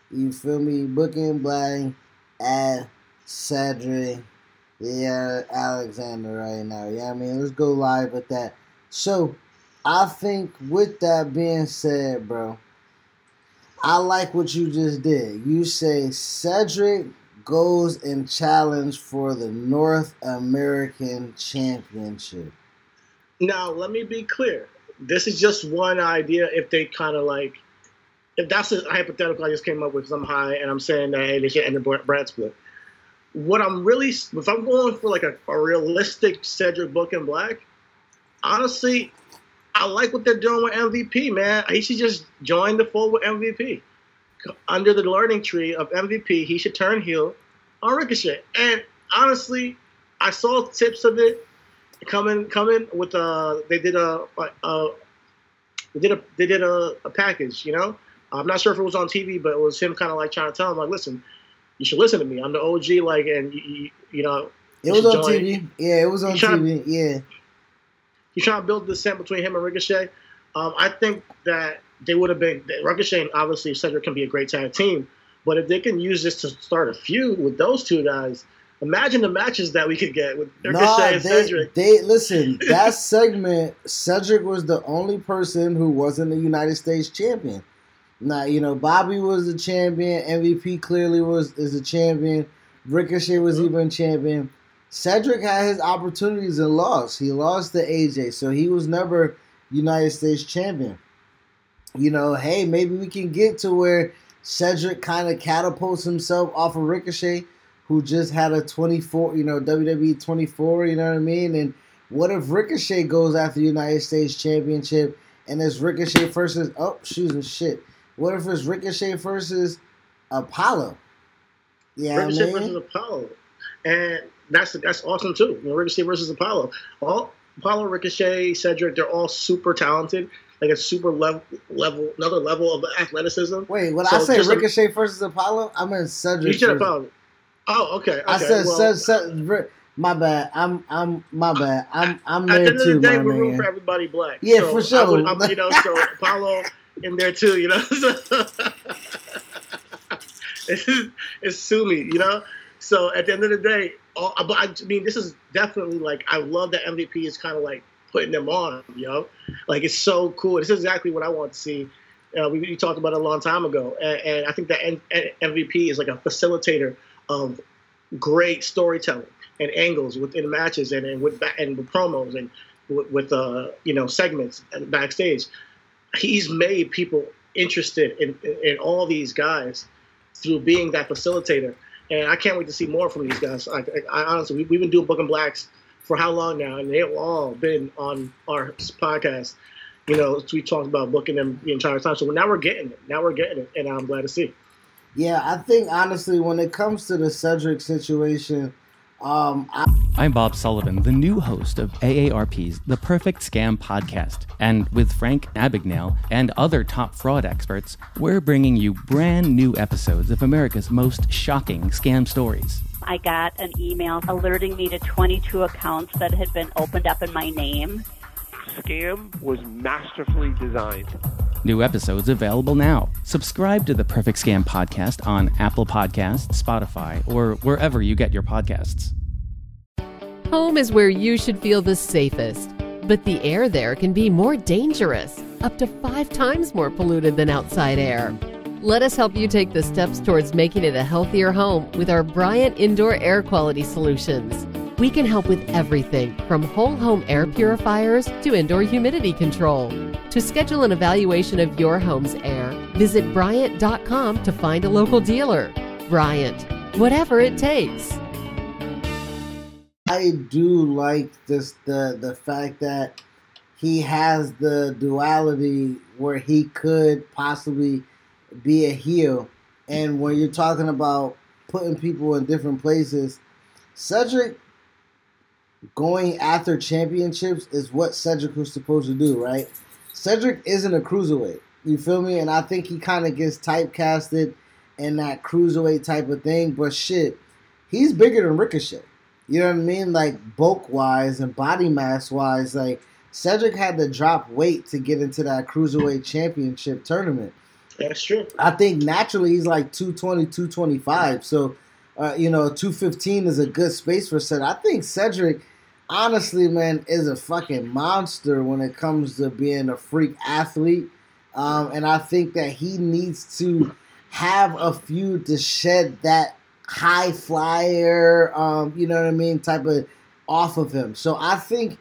You feel me? Booking Black at Cedric, yeah, Alexander right now. Yeah, I mean, let's go live with that. So, I think with that being said, bro, I like what you just did. You say Cedric goes and challenge for the North American Championship. Now, let me be clear. This is just one idea. If they kind of like, if that's a hypothetical I just came up with some high, and I'm saying that hey, they should end the brand split. What I'm really, if I'm going for like a, a realistic Cedric Book and Black, honestly, I like what they're doing with MVP, man. He should just join the fold with MVP under the learning tree of MVP, he should turn heel on Ricochet. And honestly, I saw tips of it coming coming with uh they did a, a, a they did a they did a, a, package, you know. I'm not sure if it was on TV, but it was him kind of like trying to tell him like, listen, you should listen to me. I'm the OG, like, and you, you, you know. It was on join. TV. Yeah, it was on TV. To, yeah. He's trying to build the scent between him and Ricochet. Um, I think that they would have been Ricochet and obviously Cedric can be a great tag team, but if they can use this to start a feud with those two guys, imagine the matches that we could get with Ricochet nah, and they, Cedric. They listen that segment. Cedric was the only person who wasn't the United States champion. Now you know Bobby was the champion. MVP clearly was is a champion. Ricochet was mm-hmm. even champion. Cedric had his opportunities and lost. He lost to AJ, so he was never United States champion you know, hey, maybe we can get to where Cedric kind of catapults himself off of Ricochet, who just had a 24, you know, WWE 24, you know what I mean? And what if Ricochet goes after United States Championship and it's Ricochet versus, oh, shooting shit. What if it's Ricochet versus Apollo? Yeah, Ricochet I mean? versus Apollo. And that's that's awesome too. You know, Ricochet versus Apollo. All Apollo, Ricochet, Cedric, they're all super talented like a super level, level, another level of athleticism. Wait, when so I say Ricochet a, versus Apollo, I meant Cedric. You should have found it. Oh, okay. okay. I said, well, said, my bad. I'm, I'm, my bad. I'm, I'm there too, At the end of the day, we're rooting for everybody black. Yeah, so for sure. Would, you know, so Apollo in there too. You know, it's, it's Sumi. You know, so at the end of the day, all, I mean, this is definitely like I love that MVP is kind of like putting them on, you know? Like, it's so cool. This is exactly what I want to see. Uh, we, we, talked about it a long time ago. And, and I think that N- N- MVP is like a facilitator of great storytelling and angles within matches and, and with and with promos and with, with uh, you know segments backstage. He's made people interested in, in, all these guys through being that facilitator. And I can't wait to see more from these guys. I, I, I honestly, we, have been doing Book and Blacks for how long now? And they've all been on our podcast. You know, we talked about booking them the entire time. So now we're getting it. Now we're getting it, and I'm glad to see. Yeah, I think honestly, when it comes to the Cedric situation, um, I- I'm Bob Sullivan, the new host of AARP's The Perfect Scam podcast. And with Frank Abagnale and other top fraud experts, we're bringing you brand new episodes of America's most shocking scam stories. I got an email alerting me to 22 accounts that had been opened up in my name scam was masterfully designed. New episodes available now. Subscribe to the Perfect Scam podcast on Apple Podcasts, Spotify, or wherever you get your podcasts. Home is where you should feel the safest, but the air there can be more dangerous, up to five times more polluted than outside air. Let us help you take the steps towards making it a healthier home with our Bryant Indoor Air Quality Solutions. We can help with everything from whole home air purifiers to indoor humidity control. To schedule an evaluation of your home's air, visit Bryant.com to find a local dealer. Bryant, whatever it takes. I do like this the the fact that he has the duality where he could possibly be a heel. And when you're talking about putting people in different places, Cedric going after championships is what Cedric was supposed to do, right? Cedric isn't a cruiserweight. You feel me? And I think he kind of gets typecasted in that cruiserweight type of thing. But shit, he's bigger than Ricochet. You know what I mean? Like bulk wise and body mass wise, like Cedric had to drop weight to get into that cruiserweight championship tournament. That's true. I think naturally he's like 220, 225. So, uh, you know, 215 is a good space for Cedric. I think Cedric, honestly, man, is a fucking monster when it comes to being a freak athlete. Um, and I think that he needs to have a few to shed that high flyer, um, you know what I mean, type of off of him. So I think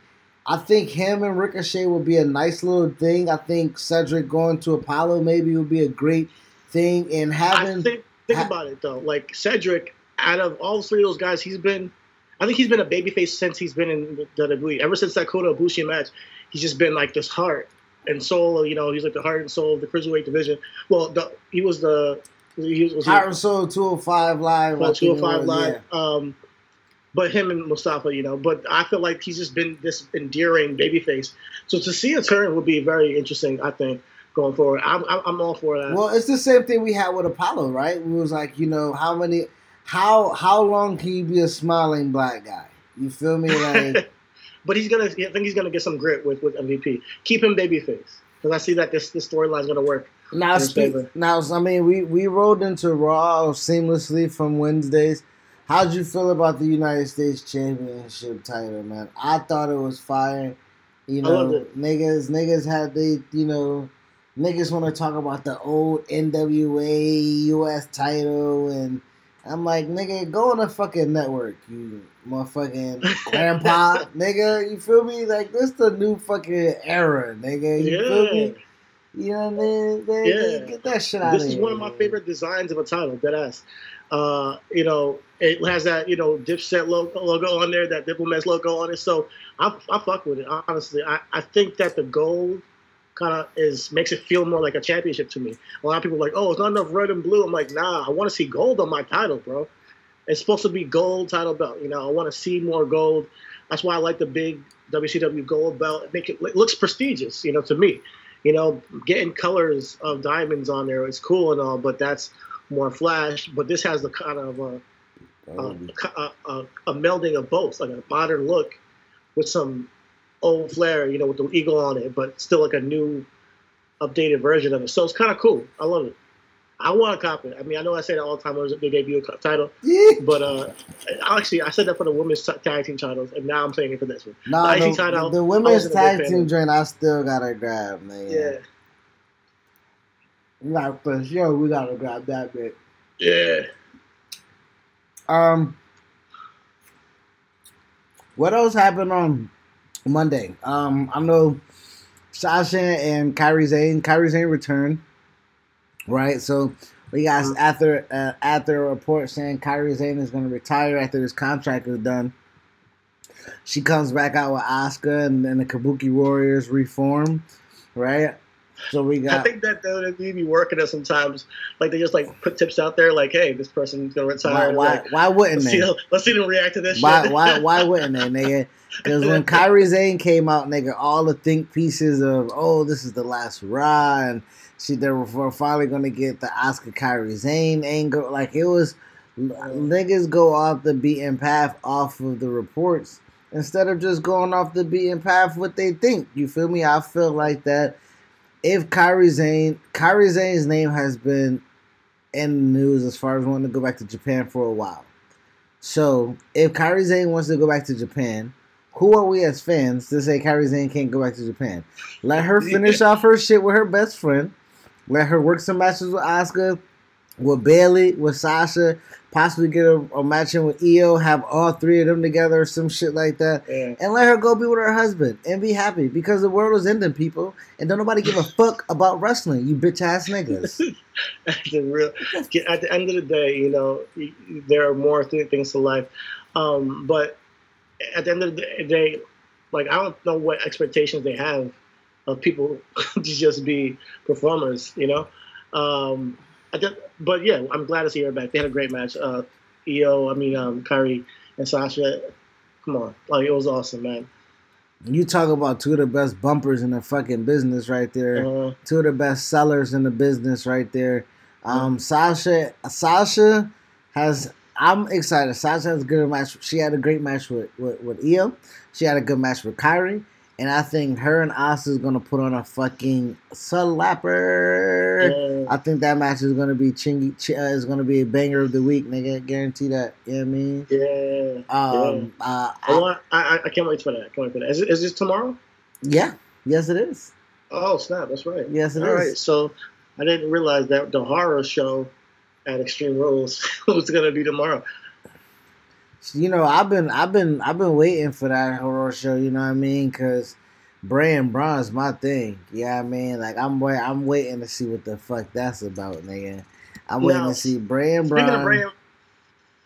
I think him and Ricochet would be a nice little thing. I think Cedric going to Apollo maybe would be a great thing. And having I think, think ha- about it though, like Cedric, out of all three of those guys, he's been, I think he's been a babyface since he's been in the WWE. Ever since that Kota Ibushi match, he's just been like this heart and soul. You know, he's like the heart and soul of the cruiserweight division. Well, the, he was the he was, was Heart and Soul 205 Live. Well, 205 Live. Yeah. Um, but him and Mustafa, you know, but I feel like he's just been this endearing babyface. So to see a turn would be very interesting, I think, going forward. I'm, I'm all for that. Well, it's the same thing we had with Apollo, right? It was like, you know, how many, how how long can you be a smiling black guy? You feel me? Like, but he's gonna, I think he's gonna get some grit with with MVP. Keep him babyface because I see that this this storyline's gonna work. Now, speak, now, I mean, we we rolled into Raw seamlessly from Wednesdays. How'd you feel about the United States Championship title, man? I thought it was fire. You know, niggas, niggas had the, you know, niggas want to talk about the old NWA US title, and I'm like, nigga, go on a fucking network, you motherfucking grandpa, nigga. You feel me? Like this the new fucking era, nigga. You yeah. feel me? You know what I mean? They, yeah. They get that shit out This is here, one of my man. favorite designs of a title, dead ass. Uh, you know, it has that, you know, Dipset logo, logo on there, that Diplomats logo on it. So I, I fuck with it, honestly. I, I think that the gold kind of is makes it feel more like a championship to me. A lot of people are like, oh, it's not enough red and blue. I'm like, nah, I want to see gold on my title, bro. It's supposed to be gold title belt. You know, I want to see more gold. That's why I like the big WCW gold belt. It make it, it looks prestigious, you know, to me. You know, getting colors of diamonds on there is cool and all, but that's more flash. But this has the kind of uh, uh, a, a, a melding of both, like a modern look with some old flair, you know, with the eagle on it, but still like a new, updated version of it. So it's kind of cool. I love it. I want to cop it. I mean, I know I say that all the time when it was the debut title, but uh, actually, I said that for the women's tag team titles, and now I'm saying it for this one. Nah, the, title, the women's a tag team joint, I still gotta grab, man. Yeah, Like for sure, we gotta grab that bit. yeah. Um, what else happened on Monday? Um, I know Sasha and Kairi Sane. Kairi Sane returned, right? So we got Mhm. after uh, after a report saying Kairi Sane is going to retire after his contract is done. She comes back out with Asuka, and, and the Kabuki Warriors reform, right? So we got. I think that WWE be working it sometimes. Like they just like put tips out there, like, "Hey, this person's gonna retire." why, why, Like, why wouldn't let's, see they? them, let's see them react to this Why, shit. why, why wouldn't they, nigga? Because when Kairi Sane came out, nigga, all the think pieces of, oh, this is the last hurrah, and she, they were finally going to get the Asuka Kairi Sane angle. Like, it was, niggas go off the beaten path off of the reports. instead of just going off the beaten path what they think. You feel me? I feel like that if Kairi Sane, Kairi Sane's name has been in the news as far as wanting to go back to Japan for a while. So if Kairi Sane wants to go back to Japan, who are we as fans to say Kairi Sane can't go back to Japan? Let her finish off her shit with her best friend. Let her work some matches with Asuka, with Bayley, with Sasha, possibly get a, a match in with Io, have all three of them together or some shit like that, Yeah. and let her go be with her husband and be happy because the world is ending, people, and don't nobody give a fuck about wrestling, you bitch ass niggas. at the real at the end of the day, you know, there are more th- things to life. Um, but at the end of the day, like I don't know what expectations they have of people to just be performers, you know. Um, I just, but yeah, I'm glad to see her back. They had a great match. Uh, Io, I mean, um, Kairi and Sasha. Come on, like it was awesome, man. You talk about two of the best bumpers in the fucking business right there. Uh, two of the best sellers in the business right there. Um, Sasha, Sasha has. I'm excited. Sasha has a good match. She had a great match with with, with Io. She had a good match with Kairi, and I think her and Asuka is gonna put on a fucking slapper. yeah. I think that match is gonna be chingy. Ch- uh, is gonna be a banger of the week, nigga. Guarantee that. You know what I mean? yeah. Um, uh, I I- want. I, I- I can't wait for that. I can't wait for that. Is, it, is this tomorrow? yeah. Yes, it is. Oh snap! That's right. Yes, it All is. right. So I didn't realize that the horror show at Extreme Rules was gonna be tomorrow. You know, I've been, I've been, I've been waiting for that horror show. You know what I mean? Because Bray and Braun's my thing. Yeah, I mean, like I'm, wait, I'm waiting to see what the fuck that's about, nigga. I'm waiting to see Bray and Speaking Braun. of Bray,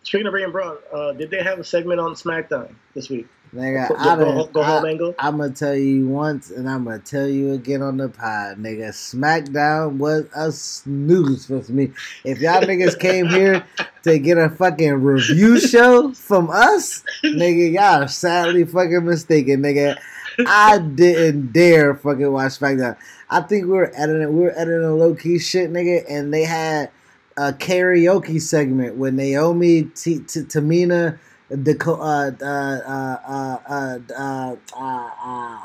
speaking of Bray and Braun, uh, did they have a segment on SmackDown this week? Nigga, Go- I done, go home I, angle? I'm gonna tell you once, and I'm gonna tell you again on the pod, nigga. SmackDown was a snooze for me. If y'all niggas came here to get a fucking review show from us, nigga, y'all are sadly fucking mistaken, nigga. I didn't dare fucking watch SmackDown. I think we were editing, we were editing a low key shit, nigga, and they had a karaoke segment with Naomi, T- T- Tamina, Daco- uh, uh, uh, uh, uh, uh,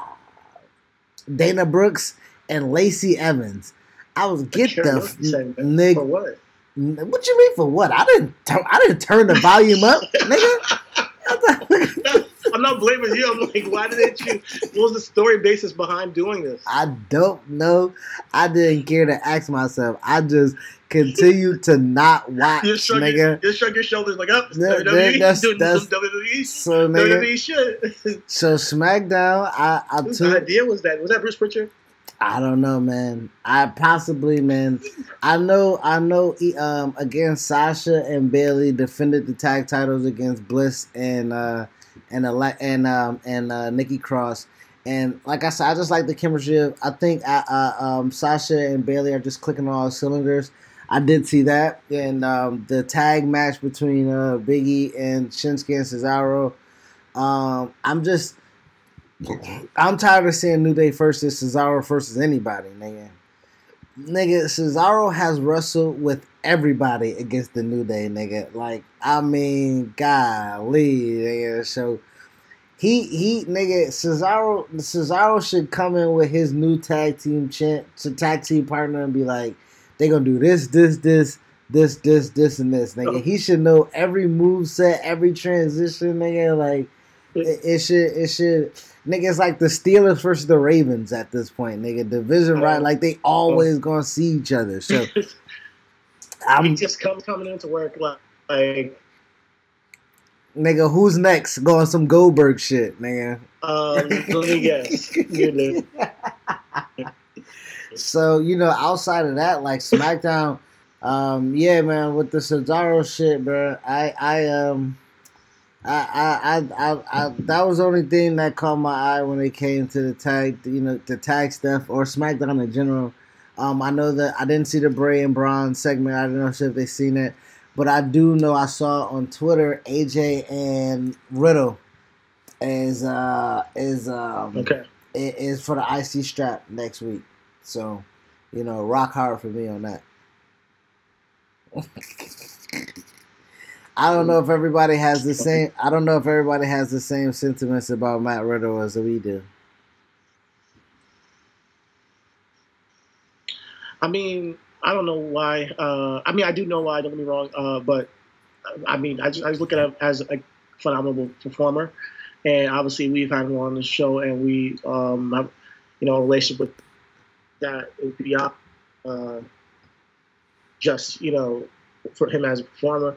Dana Brooks, and Lacey Evans. I was get the f- For nigga. what? What you mean for what? I didn't. Tur- I didn't turn the volume up, nigga. I'm not blaming you. I'm like, why didn't you? What was the story basis behind doing this? I don't know. I didn't care to ask myself. I just continue to not watch, You shrug, nigga. your, you shrug your shoulders like, oh, it's WWE that's- doing that's- some WWE, So nigga, WWE shit. so SmackDown, I I Whose took. idea was that? Was that Bruce Pritchard? I don't know, man. I possibly, man. I know, I know. e- Um, against Sasha and Bayley defended the tag titles against Bliss and uh and Ale- and um and uh, Nikki Cross. And like I said, I just like the chemistry. Of, I think uh, uh, um, Sasha and Bayley are just clicking on all cylinders. I did see that, and um, the tag match between uh, Biggie and Shinsuke and Cesaro. Um, I'm just, I'm tired of seeing New Day versus Cesaro versus anybody, nigga. Nigga, Cesaro has wrestled with everybody against the New Day, nigga. Like, I mean, golly, nigga. So he he nigga Cesaro Cesaro should come in with his new tag team champ tag team partner and be like, they gonna do this, this, this, this, this, this, and this, nigga. He should know every move set, every transition, nigga. Like it, it should it should nigga it's like the Steelers versus the Ravens at this point, nigga. Division right, like they always gonna see each other. So I'm just comes coming into work like, like nigga, who's next? Going some Goldberg shit, nigga. um, let me guess. You So you know, outside of that, like SmackDown, um, yeah, man, with the Cesaro shit, bro. I, I, um, I, I, I, I, I, that was the only thing that caught my eye when it came to the tag, you know, the tag stuff or SmackDown in general. Um, I know that I didn't see the Bray and Braun segment. I don't know if they seen it, but I do know I saw on Twitter AJ and Riddle is uh is um okay. is for the IC strap next week. So, you know, rock hard for me on that. I don't know if everybody has the same. I don't know if everybody has the same sentiments about Matt Riddle as we do. I mean, I don't know why. Uh, I mean, I do know why. Don't get me wrong. Uh, but I mean, I just, I just look at him as a phenomenal performer, and obviously we've had him on the show, and we um, have, you know, a relationship with that is beyond uh, just you know for him as a performer,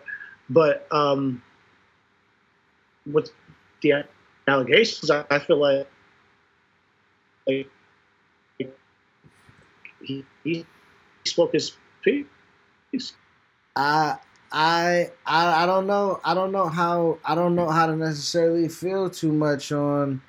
but um, with the allegations, I, I feel like, like he, he spoke his piece. I I I I don't know. I don't know how I don't know how to necessarily feel too much on.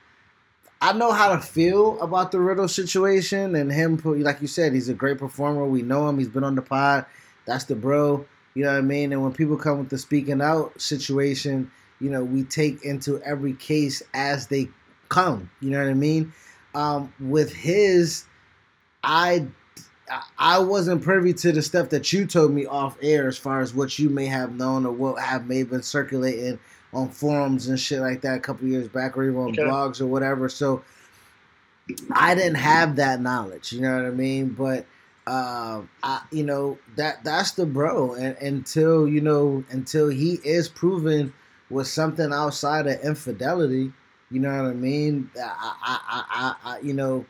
I know how to feel about the Riddle situation and him. Like you said, he's a great performer. We know him. He's been on the pod. That's the bro. You know what I mean? And when people come with the speaking out situation, you know, we take into every case as they come. You know what I mean? Um, with his, I I wasn't privy to the stuff that you told me off air as far as what you may have known or what have may have been circulating on forums and shit like that a couple years back or even on okay. blogs or whatever. So I didn't have that knowledge, you know what I mean? But uh, I, you know that that's the bro, and until you know until he is proven with something outside of infidelity, you know what I mean? I, I, I, I you know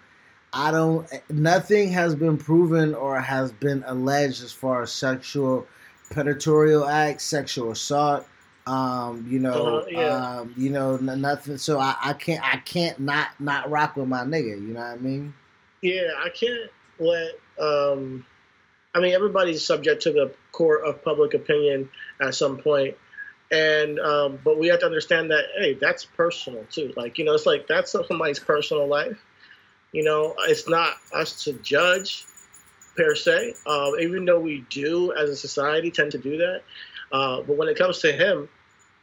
I don't. Nothing has been proven or has been alleged as far as sexual predatorial acts, sexual assault. Um, you know, uh, yeah. um, you know, nothing. So I, I can't, I can't not not rock with my nigga. You know what I mean? Yeah, I can't let. Um, I mean, everybody's subject to the court of public opinion at some point, and um, but we have to understand that hey, that's personal too. Like you know, it's like that's somebody's personal life you know, it's not us to judge per se, Um, even though we do as a society tend to do that. Uh, but when it comes to him,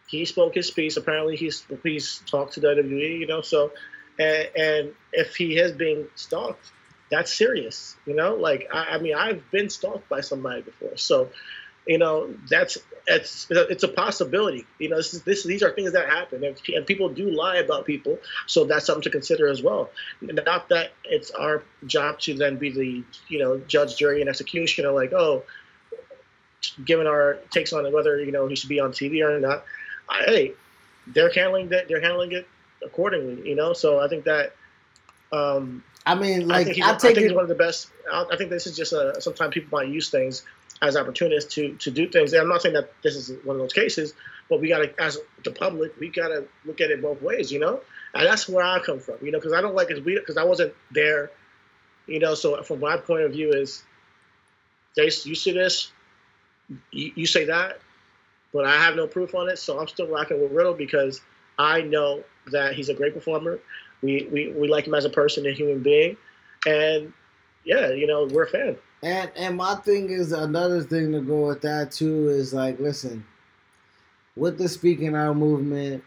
he spoke his piece. Apparently, he's he's talked to the WWE. You know, so and, and if he has been stalked, that's serious. You know, like I, I mean, I've been stalked by somebody before, so you know that's it's it's a possibility you know this is this these are things that happen and, and, people do lie about people so that's something to consider as well not that it's our job to then be the you know judge jury and executioner like oh given our takes on whether you know he should be on tv or not I, hey they're handling that they're handling it accordingly you know so i think that um I mean, like I think, I think he's one of the best. I think this is just a. Sometimes people might use things as opportunists to to do things. And I'm not saying that this is one of those cases, but we got to, as the public, we got to look at it both ways, you know. And that's where I come from, you know, because I don't like it because I wasn't there, you know. So from my point of view is, they you see this, you, you say that, but I have no proof on it, so I'm still rocking with Riddle because I know that he's a great performer. We, we, we like him as a person a human being. And yeah, you know, we're a fan. And and my thing is another thing to go with that too is like, listen, with the speaking out movement,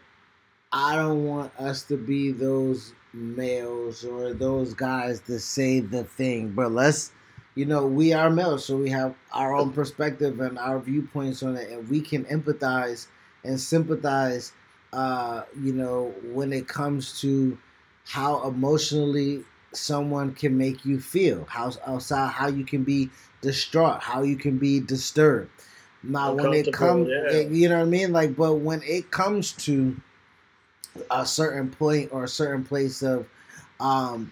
I don't want us to be those males or those guys to say the thing, but let's you know, we are males, so we have our own perspective and our viewpoints on it, and we can empathize and sympathize, uh, you know, when it comes to how emotionally someone can make you feel, how outside how you can be distraught, how you can be disturbed. Now, when it comes, yeah. you know what I mean. Like, but when it comes to a certain point or a certain place of um,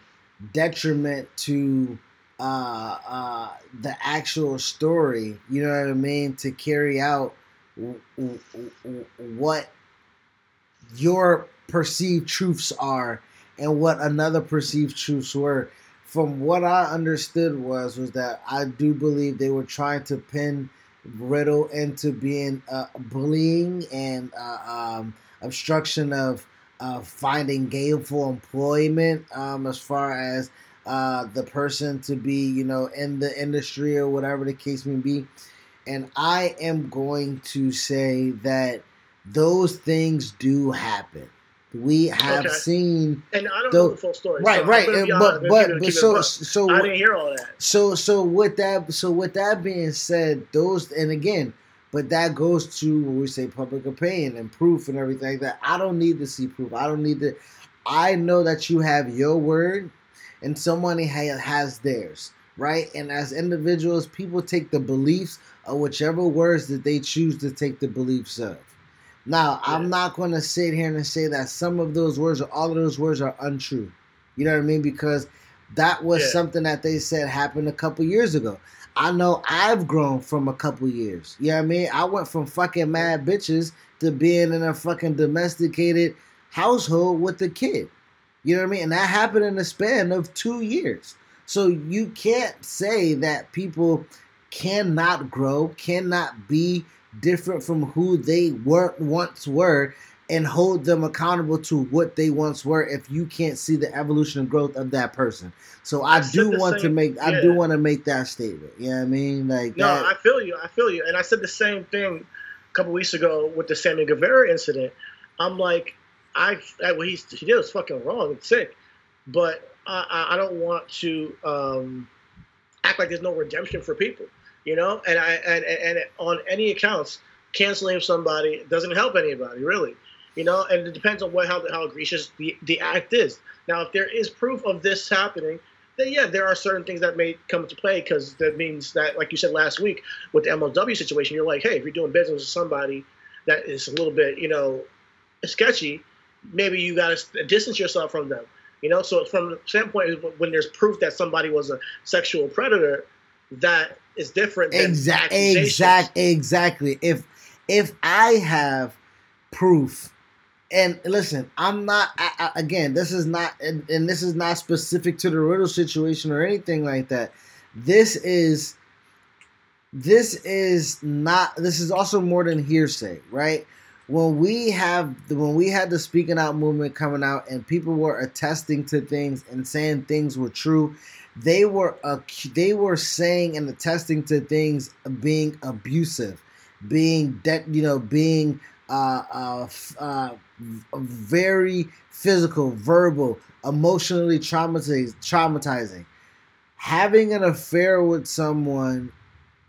detriment to uh, uh, the actual story, you know what I mean, to carry out what your perceived truths are and what another perceived truths were. From what I understood was was that I do believe they were trying to pin Riddle into being uh, bullying and uh, um, obstruction of uh, finding gainful employment um, as far as uh, the person to be, you know, in the industry or whatever the case may be. And I am going to say that those things do happen we have okay. seen and I don't the, know the full story. Right, so right. And, but but, but so so I didn't hear all that. So so with that so with that being said, those and again, But that goes to when we say public opinion and proof and everything like that. I don't need to see proof. I don't need to. I know that you have your word and somebody ha- has theirs, right? And as individuals, people take the beliefs of whichever words that they choose to take the beliefs of. Now, yeah. I'm not going to sit here and say that some of those words or all of those words are untrue. You know what I mean? Because that was yeah. something that they said happened a couple years ago. I know I've grown from a couple years. You know what I mean? I went from fucking mad bitches to being in a fucking domesticated household with a kid. You know what I mean? And that happened in the span of two years. So you can't say that people cannot grow, cannot be different from who they were once were, and hold them accountable to what they once were if you can't see the evolution and growth of that person. So I, I do want same, to make I do want to make that statement. You know what I mean? Like No, that, I feel you. I feel you. And I said the same thing a couple weeks ago with the Sammy Guevara incident. I'm like, I, I what he, he did was fucking wrong and sick, but I, I don't want to um, act like there's no redemption for people, you know. And I and, and on any accounts, canceling somebody doesn't help anybody really, you know. And it depends on what how how egregious the the act is. Now, if there is proof of this happening, then yeah, there are certain things that may come into play because that means that, like you said last week with the MLW situation, you're like, hey, if you're doing business with somebody that is a little bit, you know, sketchy, maybe you got to distance yourself from them. You know, so from the standpoint when there's proof that somebody was a sexual predator, that is different. Exactly. exactly, Exactly. If if I have proof, and listen, I'm not. I, I, again, this is not, and, and this is not specific to the Riddle situation or anything like that. This is. This is not. This is also more than hearsay, right? When we have when we had the speaking out movement coming out and people were attesting to things and saying things were true they were uh, they were saying and attesting to things being abusive being that you know being uh, uh, uh, very physical verbal emotionally traumatizing traumatizing. Having an affair with someone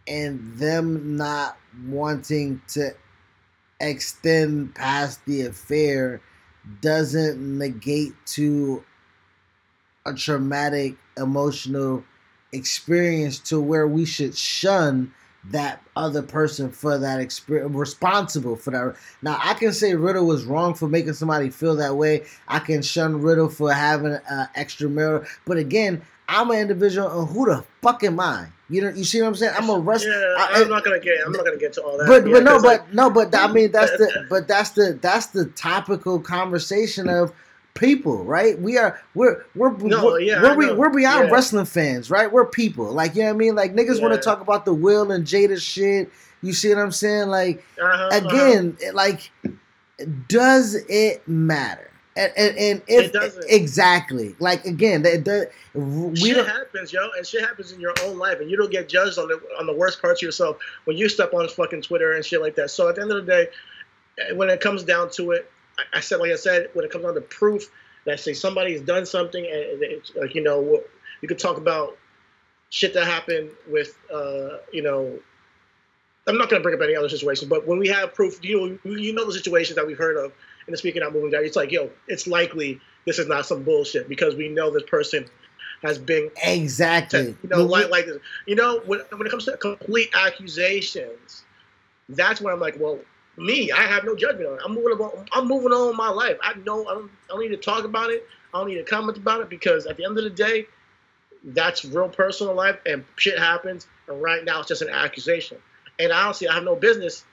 and them not wanting to extend past the affair doesn't negate to a traumatic emotional experience to where we should shun that other person for that experience responsible for that. Now i can say riddle was wrong for making somebody feel that way. I can shun riddle for having uh, extramarital but again i'm an individual and who the fuck am i you know, you see what I'm saying? I'm a wrestler. Yeah, I, am not gonna get. I'm not gonna get to all that. But, but no, but like, no, but I mean that's the but that's the that's the topical conversation of people, right? We are we're we're no, we're, yeah, we're, we're, beyond yeah. wrestling fans, right? We're people, like you know what I mean. Like niggas want to talk about the Will and Jada shit. You see what I'm saying? Like uh-huh, uh-huh. again, uh-huh. like does it matter? And, and, and if exactly. Like again that, that we shit happens yo and shit happens in your own life and you don't get judged on the on the worst parts of yourself when you step on fucking twitter and shit like that. So at the end of the day when it comes down to it i, I said like i said when it comes down to proof that say somebody's done something and it's like you know you could talk about shit that happened with uh you know i'm not going to bring up any other situation but when we have proof you you know the situations that we've heard of the speaking out movement guy, it's like, yo, it's likely this is not some bullshit because we know this person has been exactly, you know, like like this. You know, when when it comes to complete accusations, that's when I'm like, well, me, I have no judgment on it. I'm moving on. I'm moving on in my life. I know I don't, I don't need to talk about it. I don't need to comment about it because at the end of the day, that's real personal life and shit happens. And right now, it's just an accusation. And honestly, I have no business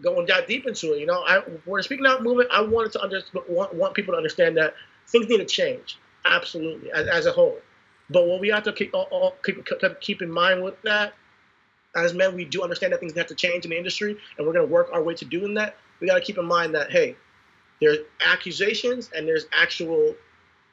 going that deep into it. You know, I when speaking out movement, I wanted to under, want, want people to understand that things need to change, absolutely, as, as a whole. But what we have to keep, all, all, keep, keep in mind with that, as men, we do understand that things have to change in the industry, and we're going to work our way to doing that. We got to keep in mind that hey, there's accusations and there's actual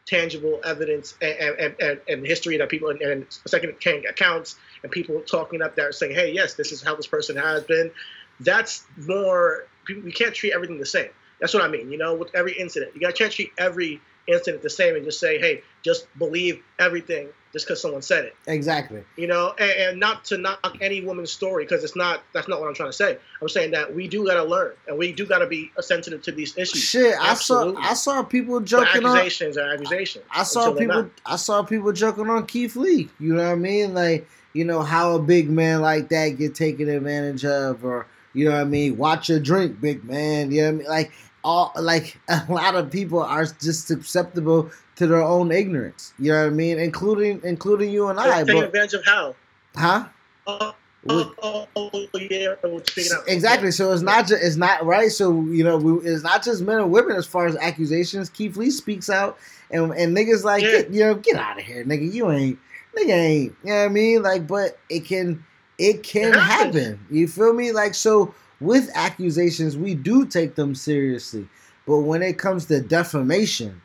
tangible evidence and, and, and, and history that people and, and second accounts and people talking up there saying, hey, yes, this is how this person has been that's more we can't treat everything the same. That's what I mean. You know, with every incident, you got can't treat every incident the same and just say, hey, just believe everything just because someone said it. Exactly. You know, and, and not to knock any woman's story because it's not. That's not what I'm trying to say. I'm saying that we do gotta learn and we do gotta be sensitive to these issues. Shit, Absolutely. I saw I saw people But joking on. accusations are accusations. I saw people. I saw people joking on Keith Lee. You know what I mean? Like, you know how a big man like that get taken advantage of, or you know what I mean? Watch your drink, big man. You know what I mean? Like all, like a lot of people are just susceptible to their own ignorance. You know what I mean? Including including you and I. Take But advantage of how? huh? Oh, With- oh, oh, oh, oh, yeah. Exactly. So it's not just it's not right. So you know, we, it's not just men and women as far as accusations. Keith Lee speaks out, and and niggas like, Yeah. get, you know, get out of here, nigga. You ain't, nigga ain't. You know what I mean? Like, but it can, it can happen. You feel me? Like, so with accusations, we do take them seriously, but when it comes to defamation,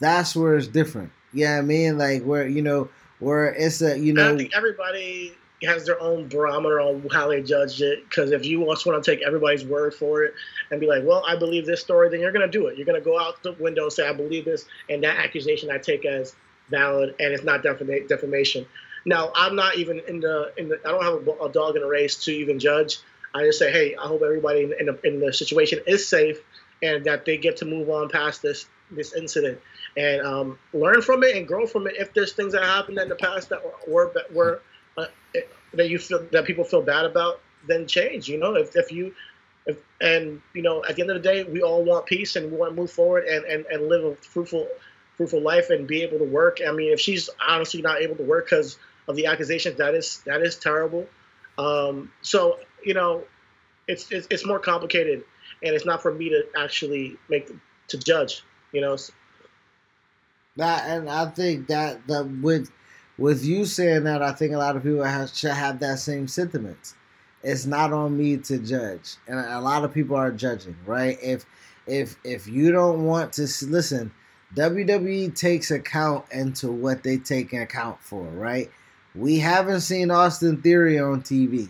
that's where it's different. Yeah, you know I mean, like where you know, where it's a you And I know, think everybody has their own barometer on how they judge it. Because if you just want to take everybody's word for it and be like, "Well, I believe this story," then you're gonna do it. You're gonna go out the window and say, "I believe this," and that accusation I take as valid, and it's not defama- defamation. Now, I'm not even in the in the. I don't have a, a dog in a race to even judge. I just say, hey, I hope everybody in, in, the, in the situation is safe and that they get to move on past this this incident and um, learn from it and grow from it. If there's things that happened in the past that were that were uh, that you feel that people feel bad about, then change. You know, if if you if, and you know, at the end of the day, we all want peace and we want to move forward and, and, and live a fruitful fruitful life and be able to work. I mean, if she's honestly not able to work because of the accusations, that is that is terrible. Um, so you know, it's, it's it's more complicated, and it's not for me to actually make to judge. You know, That and I think that the with with you saying that, I think a lot of people have, should have that same sentiments. It's not on me to judge, and a lot of people are judging. Right? If if if you don't want to listen, WWE takes account into what they take account for. Right? We haven't seen Austin Theory on TV.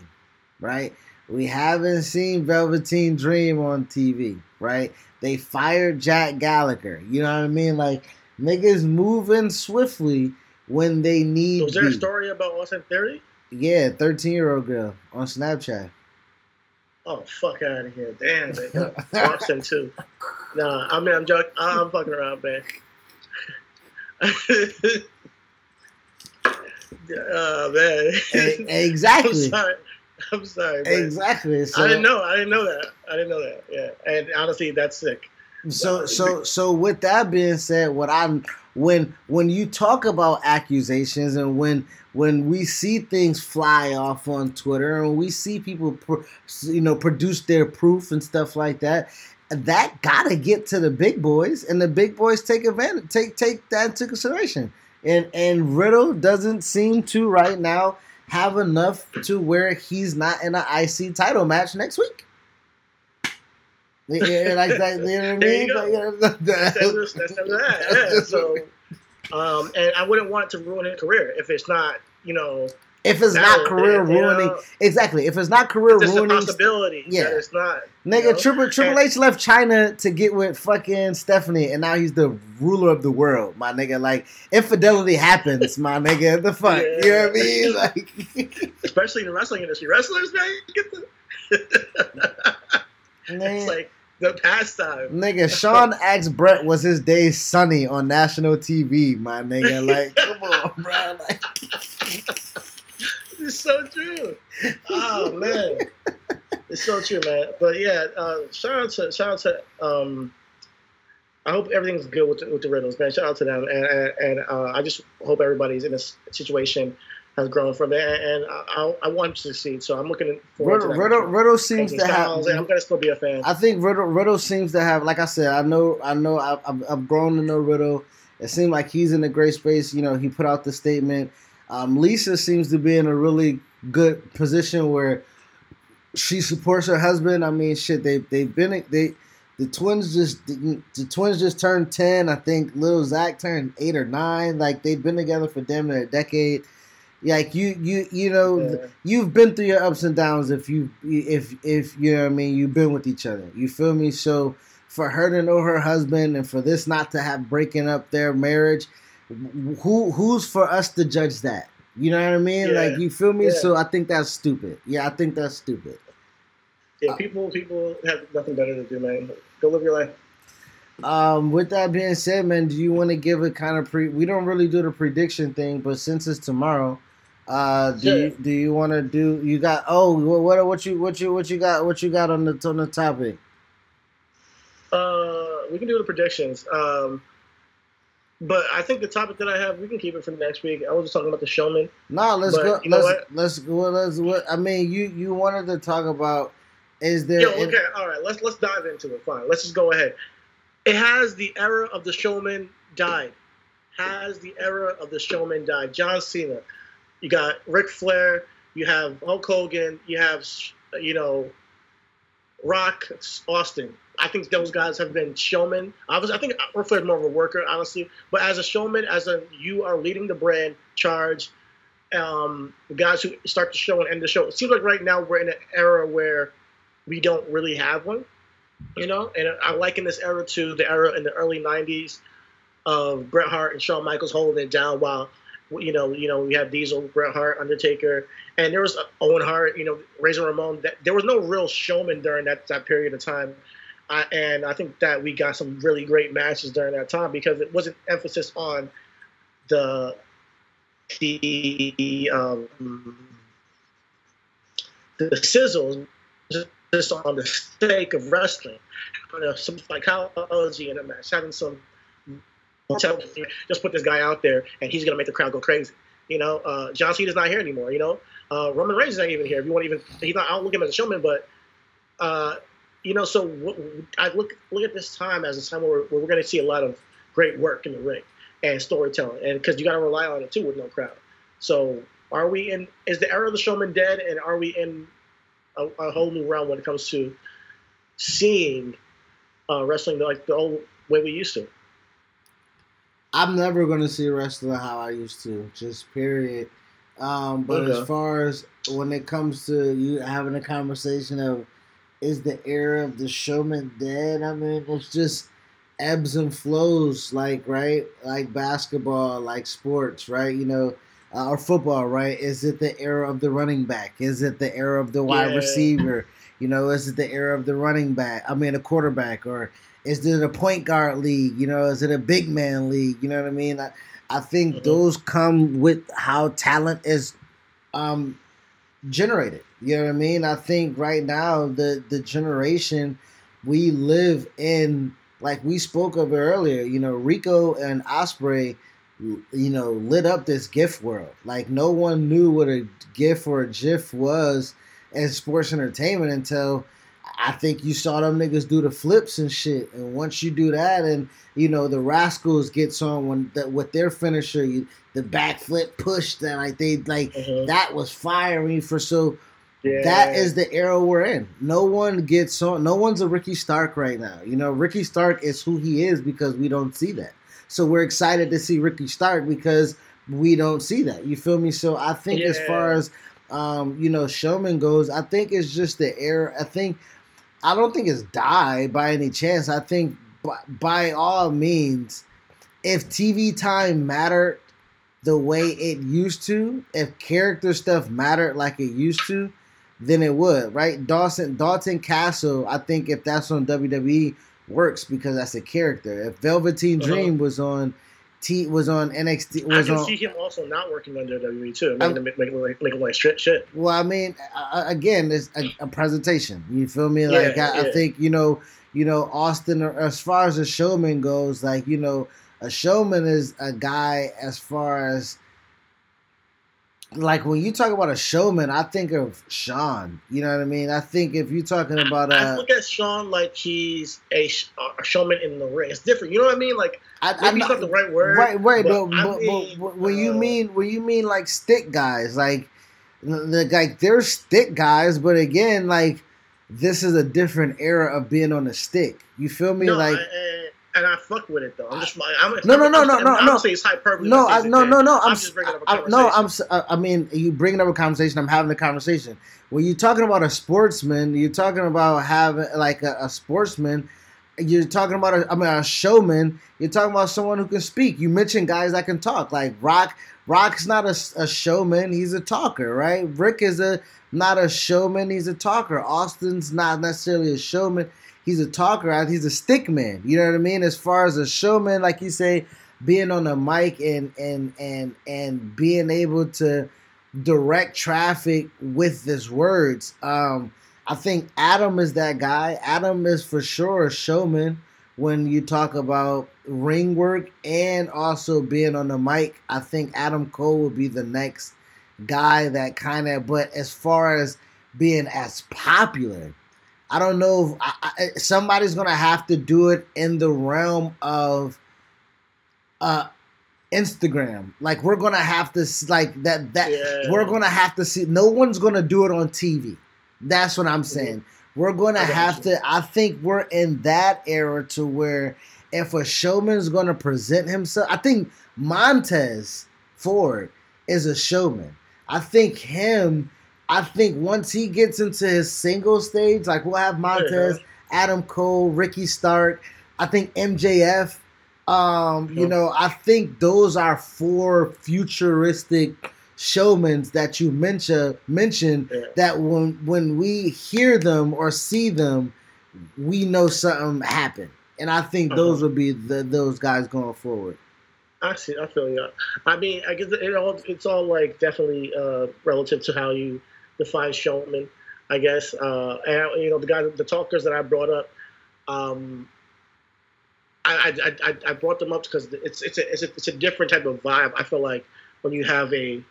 Right? We haven't seen Velveteen Dream on TV. Right? They fired Jack Gallagher. You know what I mean? Like niggas moving swiftly when they need. was there a story about Austin Theory? Yeah, thirteen year old girl on Snapchat. Oh fuck out of here! Damn, they Austin too. Nah, I mean I'm joking. I'm fucking around, man. oh man. E- I'm exactly. sorry. I'm sorry. Exactly. So, I didn't know. I didn't know that. I didn't know that. Yeah, and honestly, that's sick. So so so with that being said, what I'm when when you talk about accusations and when when we see things fly off on Twitter and we see people you know produce their proof and stuff like that, that gotta get to the big boys and the big boys take advantage take take that into consideration. And and Riddle doesn't seem to right now have enough to where he's not in an IC title match next week. Yeah, like that, you know what I mean? you go. Like, you know, That's that. Yeah. So, um, and I wouldn't want it to ruin his career if it's not, you know, if it's not career you know, ruining, exactly. If it's not career a ruining, possibility yeah. that it's not. you nigga, know? Triple Triple H left Chyna to get with fucking Stephanie, and now he's the ruler of the world, my nigga. Like infidelity happens, my nigga. The fuck, Yeah. you know what I mean? Like, especially in the wrestling industry. Wrestlers, man, you get the. it's like the pastime. Nigga, Shawn asked Bret was his day sunny on national TV, my nigga. Like, come on, bro. Like, It's so true. Oh man, it's so true, man. But yeah, uh, shout out to shout out to. Um, I hope everything's good with the, with the Riddles, man. Shout out to them, and and, and uh, I just hope everybody's in this situation has grown from it, and, and I, I, want to succeed. So I'm looking forward Riddle, to that. Riddle, Riddle seems to have. I'm gonna still be a fan. I think Riddle, Riddle seems to have, like I said, I know, I know, I've, I've, I've grown to know Riddle. It seemed like he's in a great space. You know, he put out the statement. Um, Lisa seems to be in a really good position where she supports her husband. I mean, shit, they they've been they the twins just the, twins just turned ten. I think little Zach turned eight or nine. Like they've been together for damn near a decade. Like you you you know Yeah. you've been through your ups and downs if you if if you know what I mean you've been with each other. You feel me? So for her to know her husband and for this not to have breaking up their marriage. Who who's for us to judge that? You know what I mean? Yeah. Like you feel me? Yeah. So I think that's stupid. Yeah, I think that's stupid. Yeah, people people have nothing better to do, man. Go live your life. Um, with that being said, man, do you want to give a kind of pre? We don't really do the prediction thing, but since it's tomorrow, uh, do Sure. you do you want to do? You got oh, what what what you what you what you got what you got on the on the topic? Uh, we can do the predictions. Um, but I think the topic that I have, we can keep it for next week. I was just talking about the showman. No, let's But go. you know Let's what? let's go. let's. What I mean, you you wanted to talk about is there? Yo, okay, all right. Let's let's dive into it. Fine. Let's just go ahead. It has the era of the showman died. Has the era of the showman died? John Cena. You got Ric Flair. You have Hulk Hogan. You have you know Rock Austin. I think those guys have been showmen. I was I think Ric more of a worker, honestly. But as a showman, as a you are leading the brand charge. Um, the guys who start the show and end the show. It seems like right now we're in an era where we don't really have one, you know. And I liken this era to the era in the early '90s of Bret Hart and Shawn Michaels holding it down while, you know, you know, we had Diesel, Bret Hart, Undertaker, and there was Owen Hart, you know, Razor Ramon. That there was no real showman during that that period of time. I, and I think that we got some really great matches during that time because it wasn't emphasis on the the um, the just, on the sake of wrestling, know, some psychology in a match, having some just put this guy out there and he's gonna make the crowd go crazy. You know, uh, John Cena's not here anymore. You know, uh, Roman Reigns is not even here. If you want to even, he's not. I don't look at him as a showman, but uh, you know, so what, I look look at this time as a time where, where we're going to see a lot of great work in the ring and storytelling, and because you got to rely on it too with no crowd. So, are we in? Is the era of the showman dead, and are we in a, a whole new realm when it comes to seeing uh, wrestling like the old way we used to? I'm never gonna see wrestling how I used to. Just period. Um, but Okay. as far as when it comes to you having a conversation of is the era of the showman dead? I mean, it's just ebbs and flows, like right, like basketball, like sports, right? You know, uh, or football, right? Is it the era of the running back? Is it the era of the wide Yeah. receiver? You know, is it the era of the running back? I mean, a quarterback, or is it a point guard league? You know, is it a big man league? You know what I mean? I, I think Mhm. those come with how talent is um, generated. You know what I mean? I think right now the the generation we live in, like we spoke of earlier. You know, Rico and Ospreay, you know, lit up this GIF world. Like no one knew what a GIF or a GIF was in sports entertainment until I think you saw them niggas do the flips and shit. And once you do that, and you know the Rascalz gets on when that with their finisher, you, the backflip push that like they like Mhm. that was firing for so. Yeah. That is the era we're in. No one gets on. No one's a Ricky Stark right now. You know, Ricky Stark is who he is because we don't see that. So we're excited to see Ricky Stark because we don't see that. You feel me? So I think as far as um, you know, showman goes, I think it's just the era. I think I don't think it's die by any chance. I think by, by all means, if TV time mattered the way it used to, if character stuff mattered like it used to, then it would, right? Dawson Dalton Castle, I think if that's on WWE works because that's a character. If Velveteen Uh-huh. Dream was on T was on NXT I was can on see him also not working on WWE too, I mean, making make, make, make, make him like shit. shit. Well, I mean, uh, again, it's a, a presentation. You feel me? Like Yeah, I, I think you know, you know, Austin. As far as a showman goes, like you know, a showman is a guy. As far as like when you talk about a showman, I think of Shawn. You know what I mean? I think if you're talking about I uh, look at Shawn like he's a, a showman in the ring. It's different. You know what I mean? Like I, maybe I'm it's not the right word. Right, right. but But, I but, mean, but when you uh, mean when you mean like stick guys, like the like they're stick guys, but again, like this is a different era of being on a stick. You feel me? no, like I, and, and I fuck with it though. I'm just I'm, No, no, I'm, no, no, I'm, no, I'm no. not saying it's hyperbole. no, I, no, no, no. I'm, I'm, just bringing up a I, conversation. no, I'm. I I mean, you bringing up a conversation. I'm having a conversation. When you're talking about a sportsman, you're talking about having like a, a sportsman. you're talking about a, I mean a showman. You're talking about someone who can speak. You mentioned guys that can talk. Like Rock, Rock's not a, a showman. He's a talker, right? Ric is a not a showman. He's a talker. Austin's not necessarily a showman. He's a talker. He's a stick man. You know what I mean? As far as a showman, like you say, being on the mic and and and and being able to direct traffic with his words. Um, I think Adam is that guy. Adam is for sure a showman when you talk about ring work and also being on the mic. I think Adam Cole will be the next guy that kind of, but as far as being as popular, I don't know if I, I, somebody's going to have to do it in the realm of uh, Instagram. Like we're gonna have to like that that yeah. we're gonna have to see. No one's gonna do it on TV. That's what I'm saying. We're gonna have you. to. I think we're in that era to where if a showman's gonna present himself, I think Montez Ford is a showman. I think him. I think once he gets into his single stage, like we'll have Montez, Adam Cole, Ricky Stark. I think MJF um, you know, I think those are four futuristic showmen that you mention mentioned yeah. that when when we hear them or see them, we know something happened. And I think uh-huh. those would be the those guys going forward. I see. I feel you. I mean, I guess it all it's all like definitely uh, relative to how you define showman. I guess, uh, and you know, the guys, the talkers that I brought up, um, I, I, I, brought them up because it's it's a, it's a it's a different type of vibe. I feel like when you have a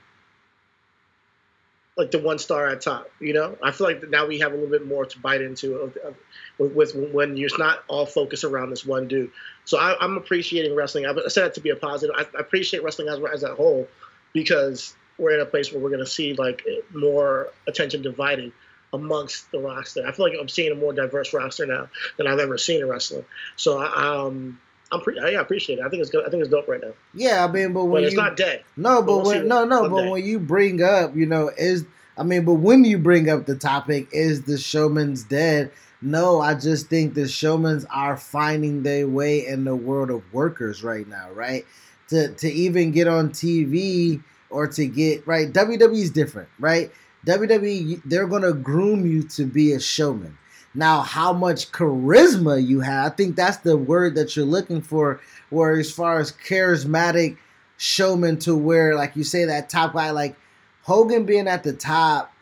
like the one star at top, you know. I feel like now we have a little bit more to bite into of, of, with, with, when you're not all focused around this one dude. So I, am appreciating wrestling. I, I said that to be a positive. I, I appreciate wrestling as as a whole because we're in a place where we're going to see like more attention divided amongst the roster. I feel like I'm seeing a more diverse roster now than I've ever seen in wrestling. So um, I'm pretty. yeah, I appreciate it. I think it's good. I think it's dope right now. Yeah, I mean, but when but it's not dead. No, but, we'll when no, no, but when you bring up, you know, is I mean, but when you bring up the topic, is the showman's dead? No, I just think the showmans are finding their way in the world of workers right now, right? To to even get on TV or to get right, WWE is different, right? WWE, they're gonna groom you to be a showman. Now, how much charisma you have, I think that's the word that you're looking for. Where as far as charismatic showman, to where like you say that top guy, like Hogan being at the top,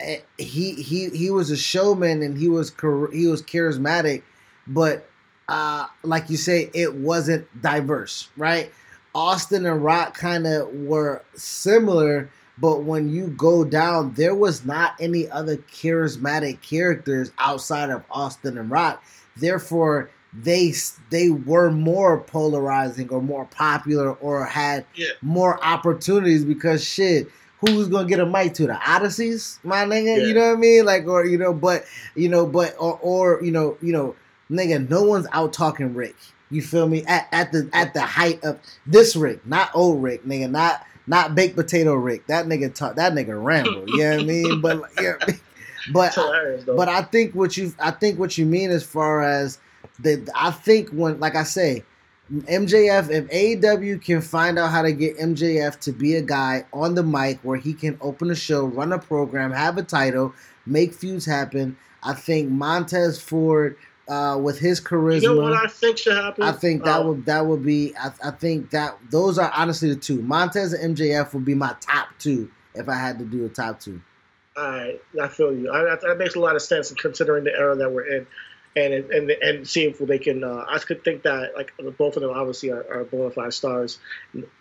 eh, he he he was a showman and he was he was charismatic, but uh, like you say, it wasn't diverse, right? Austin and Rock kind of were similar but when you go down, there was not any other charismatic characters outside of Austin and Rock. Therefore, they they were more polarizing or more popular or had yeah. more opportunities because shit who's gonna get a mic to the Odysseys, my nigga? Yeah. You know what I mean? Like, or you know, but you know, but or or you know, you know, nigga, no one's out talking Ric. You feel me? At at the at the height of this Ric, not old Ric, nigga, not not baked potato Ric. That nigga talk. That nigga ramble. You know what I mean? But yeah, but but I think what you I think what you mean as far as the I think when like I say. MJF, if AEW can find out how to get MJF to be a guy on the mic where he can open a show, run a program, have a title, make feuds happen, I think Montez Ford uh, with his charisma. You know what I think should happen? I think that um, would that would be. I, I, think that those are honestly the two. Montez and MJF would be my top two if I had to do a top two. All right, I feel you. I, that makes a lot of sense considering the era that we're in, and and and see if they can. Uh, I could think that like both of them obviously are, are bona fide stars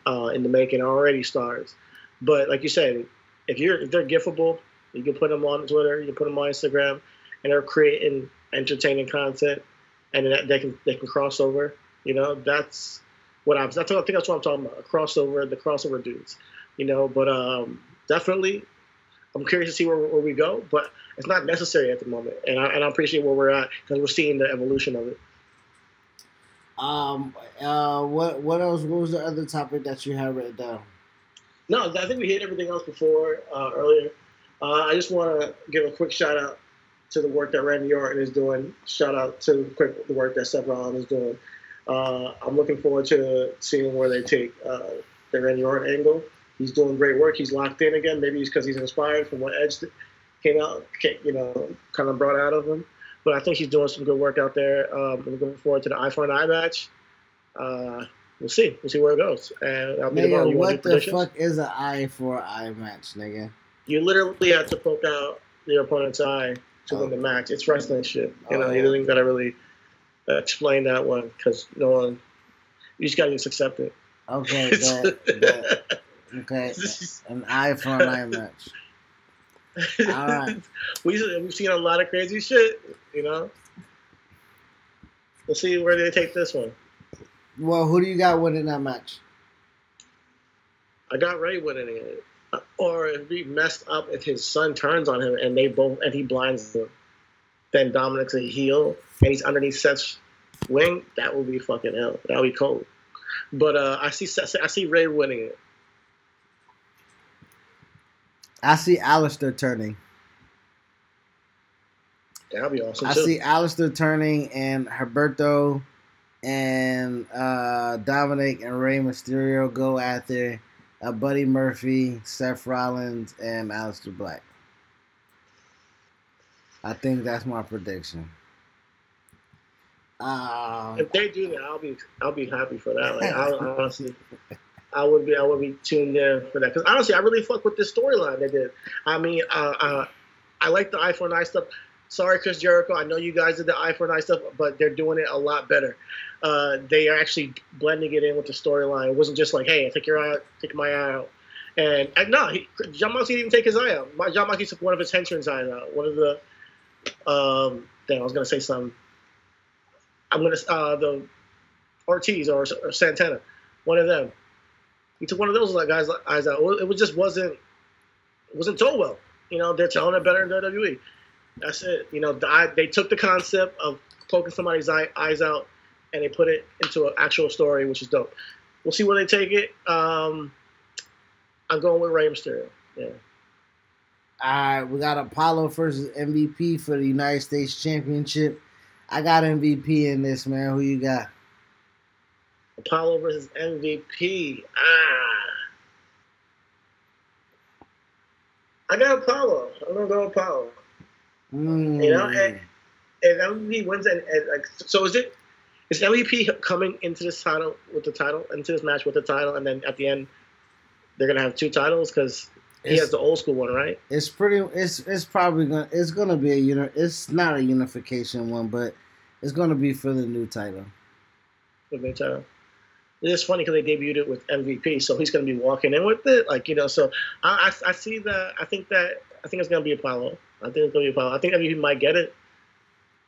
uh, in the making, already stars. But like you said, if you're if they're giftable, you can put them on Twitter, you can put them on Instagram, and they're creating entertaining content, and they can they can cross over. You know, that's what I'm. That's, what I think that's what I'm talking about. A crossover, the crossover dudes. You know, but um, definitely, I'm curious to see where, where we go. But it's not necessary at the moment, and I, and I appreciate where we're at because we're seeing the evolution of it. Um. Uh. What. What else? What was the other topic that you had written down? No, I think we hit everything else before uh, earlier. Uh, I just want to give a quick shout out to the work that Randy Orton is doing. Shout out to quick the work that Seth Rollins is doing. Uh, I'm looking forward to seeing where they take uh, the Randy Orton angle. He's doing great work. He's locked in again. Maybe it's because he's inspired from what Edge came out, you know, kind of brought out of him. But I think he's doing some good work out there. Um, I'm looking forward to the eye for an eye match. Uh, we'll see. We'll see where it goes. And I'll be nigga, what the fuck is an eye for eye match, nigga? You literally have to poke out your opponent's eye to win the match. It's wrestling shit. You know, oh, you don't gotta really explain that one because no one. You just gotta just accept it. Okay, that, that, okay, an eye for an eye match. All right, we we've seen a lot of crazy shit. You know, we'll see where they take this one. Well, who do you got winning that match? I got Rey winning it. Or if he messed up if his son turns on him and they both and he blinds them, then Dominic's a heel and he's underneath Seth's wing. That would be fucking hell. That would be cold. But uh, I see Seth, I see Rey winning it. I see Aleister turning. That'd be awesome. I too. see Aleister turning and Humberto and uh, Dominic and Rey Mysterio go after uh, Buddy Murphy, Seth Rollins, and Aleister Black. I think that's my prediction. Um, if they do that, I'll be I'll be happy for that. Like I honestly, I would be I would be tuned in for that because honestly, I really fuck with this storyline they did. I mean, uh, uh, I like the an eye stuff. Sorry, Chris Jericho. I know you guys did the eye for an eye stuff, but they're doing it a lot better. Uh, they are actually blending it in with the storyline. It wasn't just like, "Hey, I take your eye, out, take my eye out," and, and no, he, Jon Moxley didn't take his eye out. Jon Moxley took one of his henchmen's eyes out. One of the, um, damn, I was gonna say something. I'm gonna uh, the Ortiz or, or Santana, one of them. He took one of those guys eyes out. It was just wasn't wasn't told well. You know, they're telling it better in WWE. That's it. You know, the, they took the concept of poking somebody's eye, eyes out and they put it into an actual story, which is dope. We'll see where they take it. Um, I'm going with Rey Mysterio. Yeah. All right, we got Apollo versus MVP for the United States Championship. I got MVP in this, man. Who you got? Apollo versus MVP. Ah. I got Apollo. I'm gonna go Apollo. Mm. You know, and, and MVP wins, and, and, like, so is it? Is MVP coming into this title with the title, into this match with the title, and then at the end they're gonna have two titles because he has the old school one, right? It's pretty. It's it's probably gonna. It's gonna be a uni. It's not a unification one, but it's gonna be for the new title. The new title. It's funny because they debuted it with MVP, so he's going to be walking in with it, like you know. So I, I, I see that. I think that I think it's going to be Apollo. I think it's going to be Apollo. I think MVP might get it,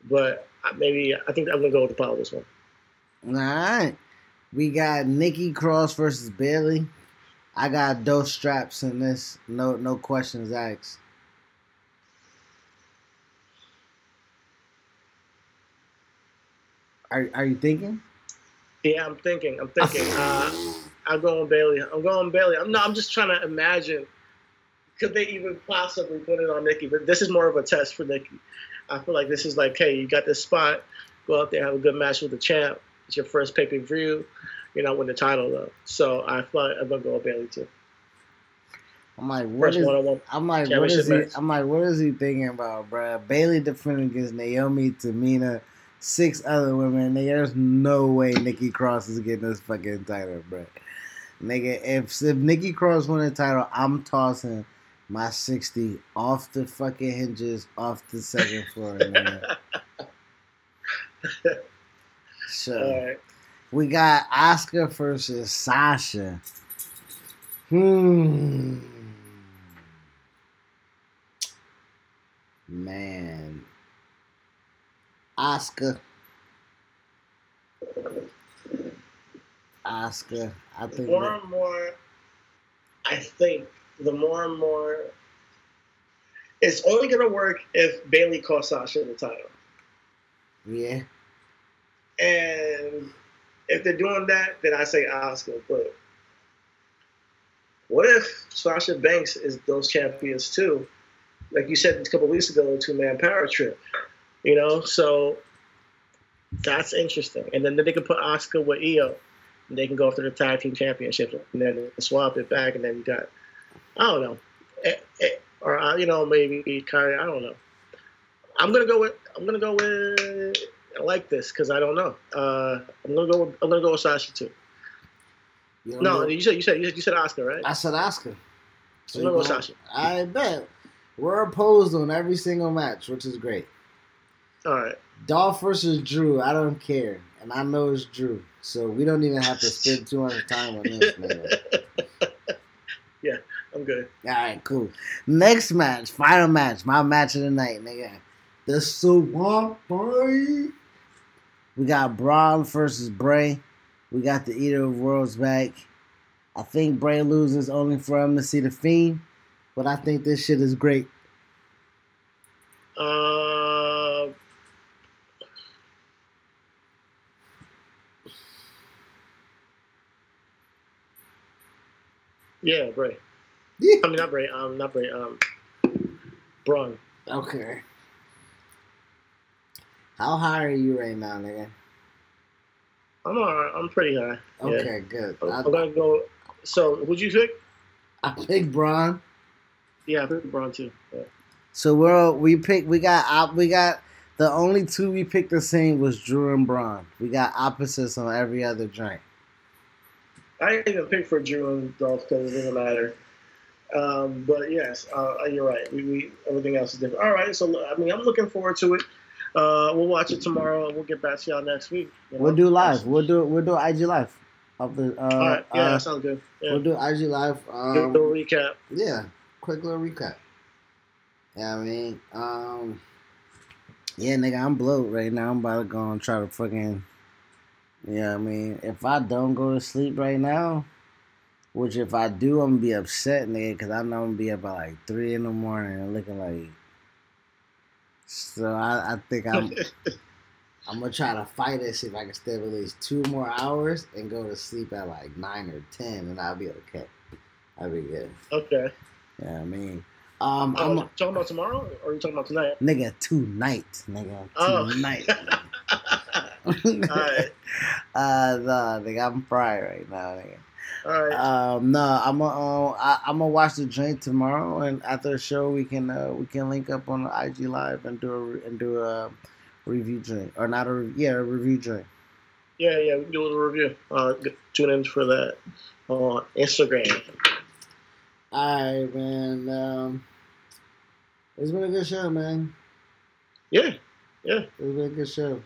but maybe I think I'm going to go with the Apollo this one. All right, we got Nikki Cross versus Bayley. I got those straps in this. No, no questions asked. Are Are you thinking? Yeah, I'm thinking. I'm thinking. Uh, I'm going Bayley. I'm going Bayley. I'm not. I'm just trying to imagine. Could they even possibly put it on Nikki? But this is more of a test for Nikki. I feel like this is like, hey, you got this spot. Go out there, have a good match with the champ. It's your first pay per view. You're not winning the title though. So I feel like I'm gonna go with Bayley too. I'm like, what is, I'm like, what is he? I'm like, what is he thinking about, bro? Bayley defending against Naomi, Tamina, six other women. Nigga, there's no way Nikki Cross is getting this fucking title, bro. Nigga, if if Nikki Cross won the title, I'm tossing my sixty off the fucking hinges, off the second floor. so right. we got Asuka versus Sasha. Hmm. Man. Asuka. Asuka. I think more that... and more. I think the more and more, it's only gonna work if Bayley costs Sasha the title. Yeah. And if they're doing that, then I say Asuka. But what if Sasha Banks is those champions too? like you said a couple weeks ago, two man power trip. You know, so that's interesting. And then they can put Asuka with Io. And they can go after the tag team championship and then swap it back, and then you got, I don't know, eh, eh, or uh, you know maybe Kairi. I don't know. I'm gonna go with I'm gonna go with I like this because I don't know. Uh, I'm gonna go. With, I'm gonna go with Sasha too. You No, know- you said you said you said, Asuka, right? I said Asuka. So I'm gonna go Sasha. I bet. We're opposed on every single match, which is great. All right. Dolph versus Drew, I don't care. And I know it's Drew. So we don't even have to spend too much time on this, I'm good. Alright, cool. Next match, final match, my match of the night, nigga. The Swamp Boy. We got Braun versus Bray. We got the Eater of Worlds back. I think Bray loses only for him to see the Fiend, but I think this shit is great. Uh, yeah, Bray. I mean, not Bray. Um, not Bray. Um, Braun. Okay. How high are you right now, nigga? I'm alright. I'm pretty high. Yeah. Okay, good. I'm, I'm gonna go. So, would you pick? I picked Braun. Yeah, I picked Braun too. Yeah. So we're all- we picked. We got we got the only two we picked the same was Drew and Braun. We got opposites on every other joint. I didn't even pick for Drew and Dolph because it doesn't matter. Um, but yes, uh, you're right. We, we everything else is different. All right, so I mean, I'm looking forward to it. Uh, we'll watch it tomorrow, and we'll get back to y'all next week. you know? We'll do live. We'll do we'll do IG live of the. Uh, All right, yeah, uh, that sounds good. Yeah. We'll do IG live. Um, little recap. yeah, quick little recap. Yeah, I mean, um, yeah, nigga, I'm bloat right now. I'm about to go and try to fucking. Yeah, I mean, if I don't go to sleep right now, which if I do, I'm gonna be upset, nigga, because I know I'm gonna be up at like three in the morning and looking like. So I, I think I'm. I'm gonna try to fight it, see if I can stay at least two more hours and go to sleep at like nine or ten, and I'll be okay. I'll be good. Okay. Yeah, I mean, um, Oh, I'm talking about tomorrow, or are you talking about tonight? nigga tonight, nigga Oh. tonight. All right. uh, no, nigga, I'm fried right now, nigga. All right. Um, no, I'm gonna, uh, I, I'm gonna watch the joint tomorrow, and after the show, we can, uh, we can link up on the IG live and do a, and do a review drink, or not a, re- yeah, a review drink. Yeah, yeah, we can do a little review. Uh, tune in for that on Instagram. All right, man. Um, it's been a good show, man. Yeah, yeah. It's been a good show.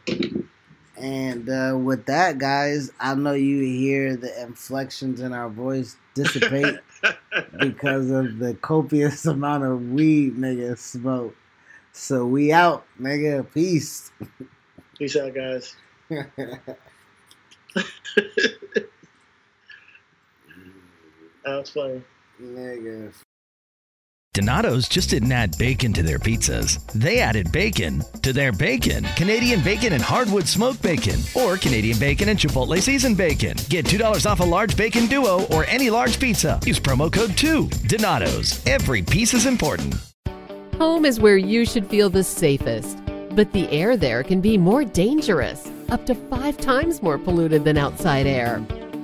And uh, with that, guys, I know you hear the inflections in our voice dissipate because of the copious amount of weed nigga smoke. So we out, nigga. Peace. Peace out, guys. That's funny. nigga. Donato's just didn't add bacon to their pizzas. They added bacon to their bacon. Canadian bacon and hardwood smoked bacon, or Canadian bacon and Chipotle seasoned bacon. Get $2 off a large bacon duo or any large pizza. Use promo code 2. Donato's. Every piece is important. Home is where you should feel the safest, but the air there can be more dangerous, up to five times more polluted than outside air.